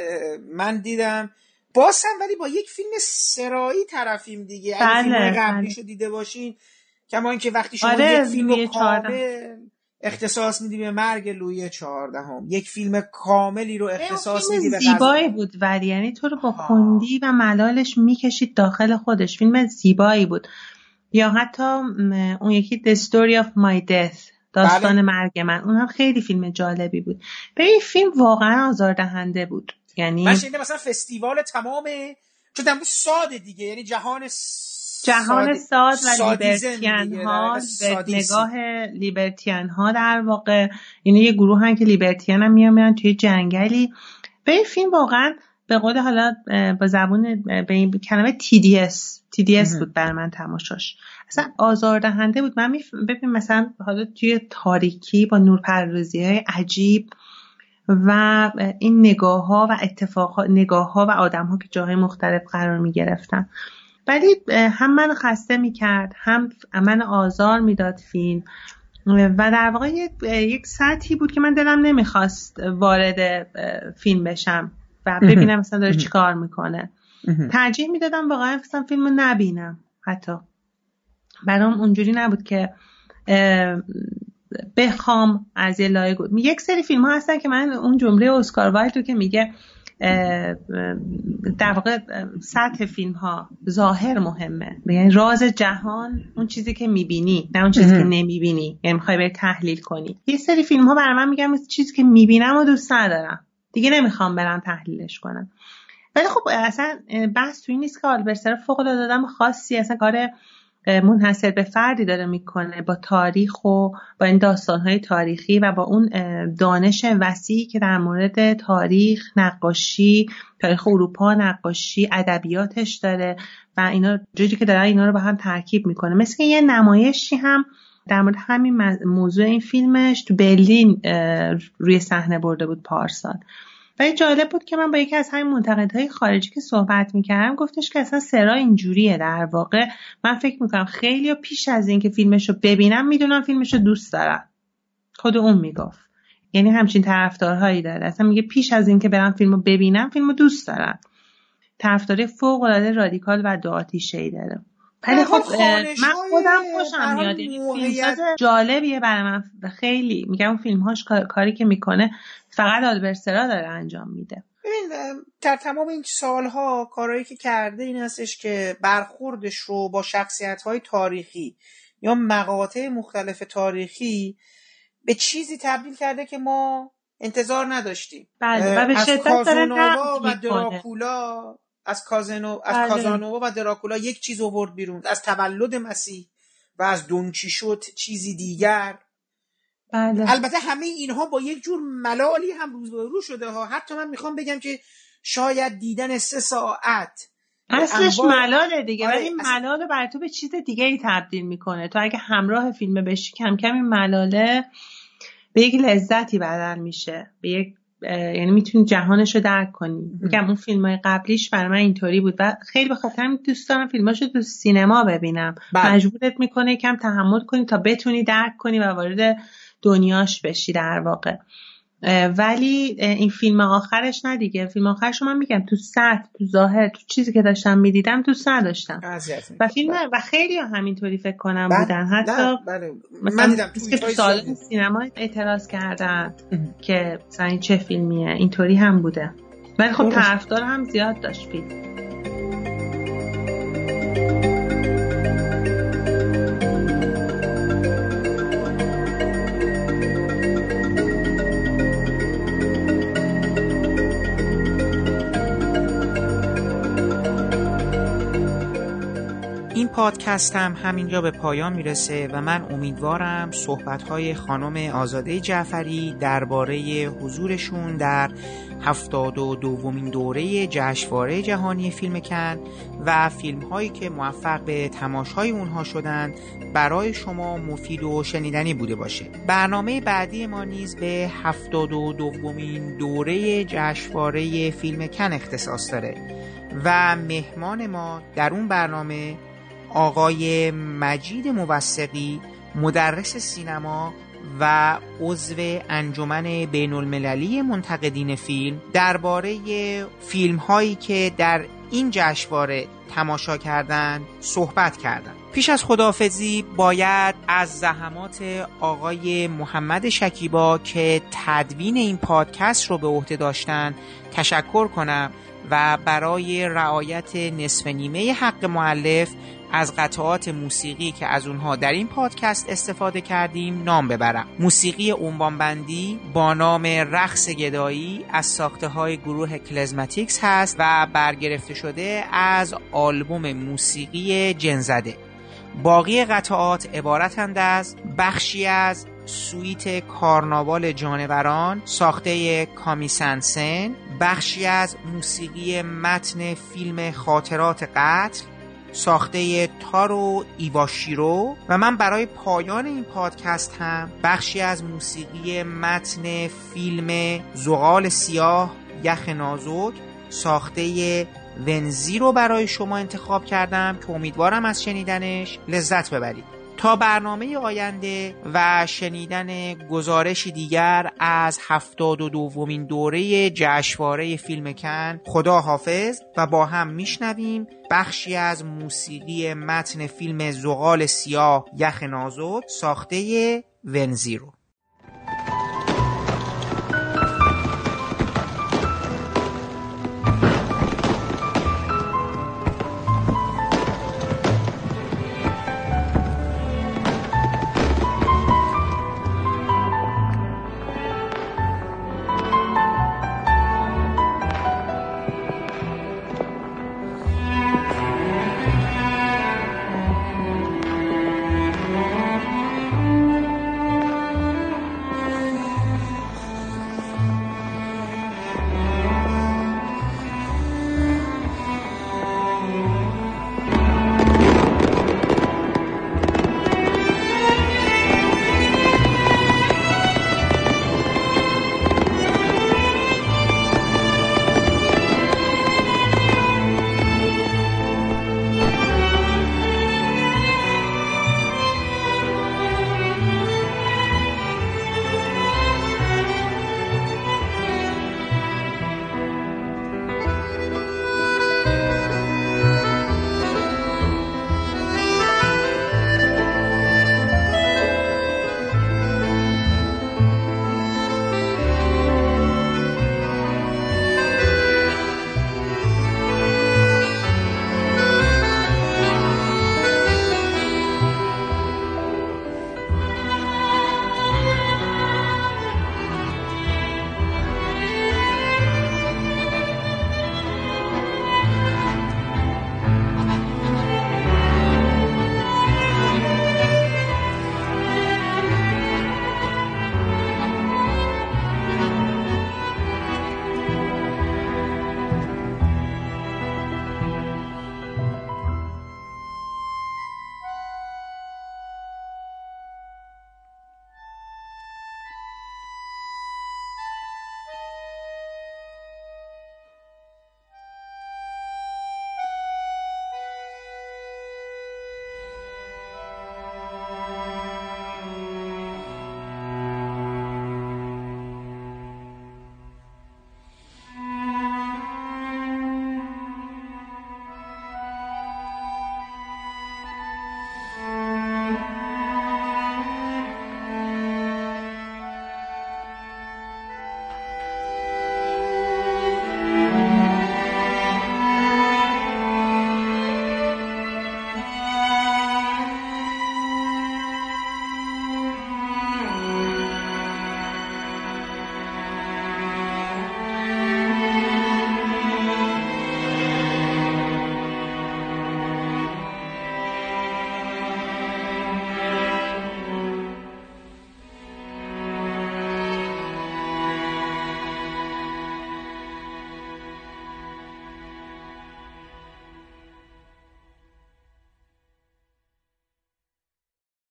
من دیدم. باز هم ولی با یک فیلم سرایی طرفیم دیگه. اگه بله، فیلم بله. قبلیشو دیده باشین کما اینکه وقتی شما آره، یک فیلم کامل اختصاص میدی به مرگ لوی چهاردهم. یک فیلم کاملی رو اختصاص میدی به زیبایی بود ولی. یعنی تو رو با کندی و ملالش می‌کشید داخل خودش. فیلم زیبایی بود. یا حتی اون یکی The Story of My Death. داستان بله. مرگ من. اون هم خیلی فیلم جالبی بود. به این فیلم واقعا آزاردهنده بود. یعنی من مثلا فستیوال تمام چون بود ساده دیگه یعنی جهان جهان ساد و لیبرتیان ها نگاه لیبرتیان ها در واقع اینه یه گروه هم که لیبرتیان هم میان توی جنگلی. به این فیلم واقعا به قول حالا با زبون به این کلمه TDS TDS بود بر من تماشاش. اصلا آزاردهنده بود. من ببین مثلا حالا توی تاریکی با نورپردازی های عجیب و این نگاه ها و اتفاق نگاه ها و آدم ها که جاهای مختلف قرار می گرفتن ولی هم من خسته می کرد هم من آزار می‌داد فیلم. و در واقع یک سطحی بود که من دلم نمی‌خواست وارد فیلم بشم و ببینم مثلا داره چیکار می‌کنه. ترجیح می‌دادم واقعا فیلم رو نبینم حتی. برام اونجوری نبود که بخوام از یه لایه یک سری فیلم ها هستن که من اون جمله اسکار وایلد رو که میگه در واقع سطح فیلم ها ظاهر مهمه. یعنی راز جهان اون چیزی که می‌بینی نه اون چیزی که نمی‌بینی. یعنی می‌خوای بری تحلیل کنی. یه سری فیلم ها برای من میگم چیزی که می‌بینم و دوست ندارم. دیگه نمی‌خوام برم تحلیلش کنم. ولی خب اصلا بحث توی نیست که آلبرسر فوق العاده خاصی اصلا کار منحصر به فردی داره می‌کنه با تاریخ و با این داستانهای تاریخی و با اون دانش وسیعی که در مورد تاریخ نقاشی تاریخ اروپا نقاشی ادبیاتش داره و اینا جوری که داره اینا رو با هم ترکیب می‌کنه. مثل یه نمایشی هم در مورد همین موضوع این فیلمش تو برلین روی صحنه برده بود پارسال. و جالب بود که من با یکی از همین منتقدهای خارجی که صحبت می‌کردم گفتش که اصلا سرا اینجوریه در واقع. من فکر می‌کنم خیلی پیش از اینکه فیلمش رو ببینم می‌دونم فیلمش رو دوست دارم خود اون می‌گفت. یعنی همچین طرفدارهایی داره. اصلا میگه پیش از اینکه برم فیلم رو ببینم فیلم رو دوست دارم. طرفداری فوق العاده رادیکال و دو ای داره. ولی خب من خودم خوشم میاد. یعنی جالبیه برای من. خیلی میگم فیلم هاش کاری که می‌کنه فقط آلبرسرا داره انجام میده. ببین در تمام این سالها کارهایی که کرده این هستش که برخوردش رو با شخصیت های تاریخی یا مقاطع مختلف تاریخی به چیزی تبدیل کرده که ما انتظار نداشتیم. بله و به شدت و دراکولا از کازنو از بله. کازانووا و دراکولا یک چیز آورد بیرون از تولد مسیح و از شد چیزی دیگر بله. البته همه اینها با یک جور ملالی هم روز شده ها حتی من می‌خوام بگم که شاید دیدن سه ساعت اصلش ملاله دیگه آره، ولی این ملال بر تو به چیز دیگه ای تبدیل می‌کنه تو اگه همراه فیلم بشی کم کم این ملاله به یک لذتی بدل میشه به یک یعنی می‌تونی جهانش رو درک کنی. میگم اون فیلم های قبلیش برای من اینطوری بود و خیلی به خاطر دوست دارم فیلماشو تو سینما ببینم. بله. مجبورت می‌کنه کم تحمل کنی تا بتونی درک کنی و وارد دنیاش بشی در واقع. ولی این فیلم آخرش نه دیگه. فیلم آخرش من میگم تو سطح تو ظاهر تو چیزی که داشتم می‌دیدم دوست نداشتم. و فیلم و خیلی همینطوری فکر کنم بله. بودن. حتی بله. من دیدم تو, تو سالن سینما اعتراض کردن که مثلا چه فیلمیه اینطوری هم بوده. ولی خب طرفدار هم زیاد داشت فیلم. پادکستم همینجا به پایان می‌رسه و من امیدوارم صحبتهای خانم آزاده جعفری درباره حضورشون در هفتاد و دومین دوره جشنواره جهانی فیلم کن و فیلم هایی که موفق به تماشای اونها شدند برای شما مفید و شنیدنی بوده باشه. برنامه بعدی ما نیز به هفتاد و دومین دوره جشنواره فیلم کن اختصاص داره و مهمان ما در اون برنامه آقای مجید موسقی مدرس سینما و عضو انجمن بین المللی منتقدین فیلم. درباره فیلم هایی که در این جشنواره تماشا کردند صحبت کردند پیش از خدافزی باید از زحمات آقای محمد شکیبا که تدوین این پادکست رو به عهده داشتن تشکر کنم و برای رعایت نصفه نیمه حق مؤلف از قطعات موسیقی که از اونها در این پادکست استفاده کردیم نام ببرم. موسیقی بندی با نام رقص گدایی از ساخته های گروه Klezmatics هست و برگرفته شده از آلبوم موسیقی جن‌زده. باقی قطعات عبارتند از بخشی از سوئیت کارناوال جانوران ساخته کامی سن سانس بخشی از موسیقی متن فیلم خاطرات قتل ساخته تارو ایواشیرو و من برای پایان این پادکست هم بخشی از موسیقی متن فیلم زغال سیاه یخ نازک ساخته ونزی رو برای شما انتخاب کردم که امیدوارم از شنیدنش لذت ببرید. تا برنامه آینده و شنیدن گزارشی دیگر از هفتاد و دومین دوره جشنواره فیلم کن خدا حافظ و با هم میشنویم بخشی از موسیقی متن فیلم زغال سیاه یخ نازک ساخته ونزیرو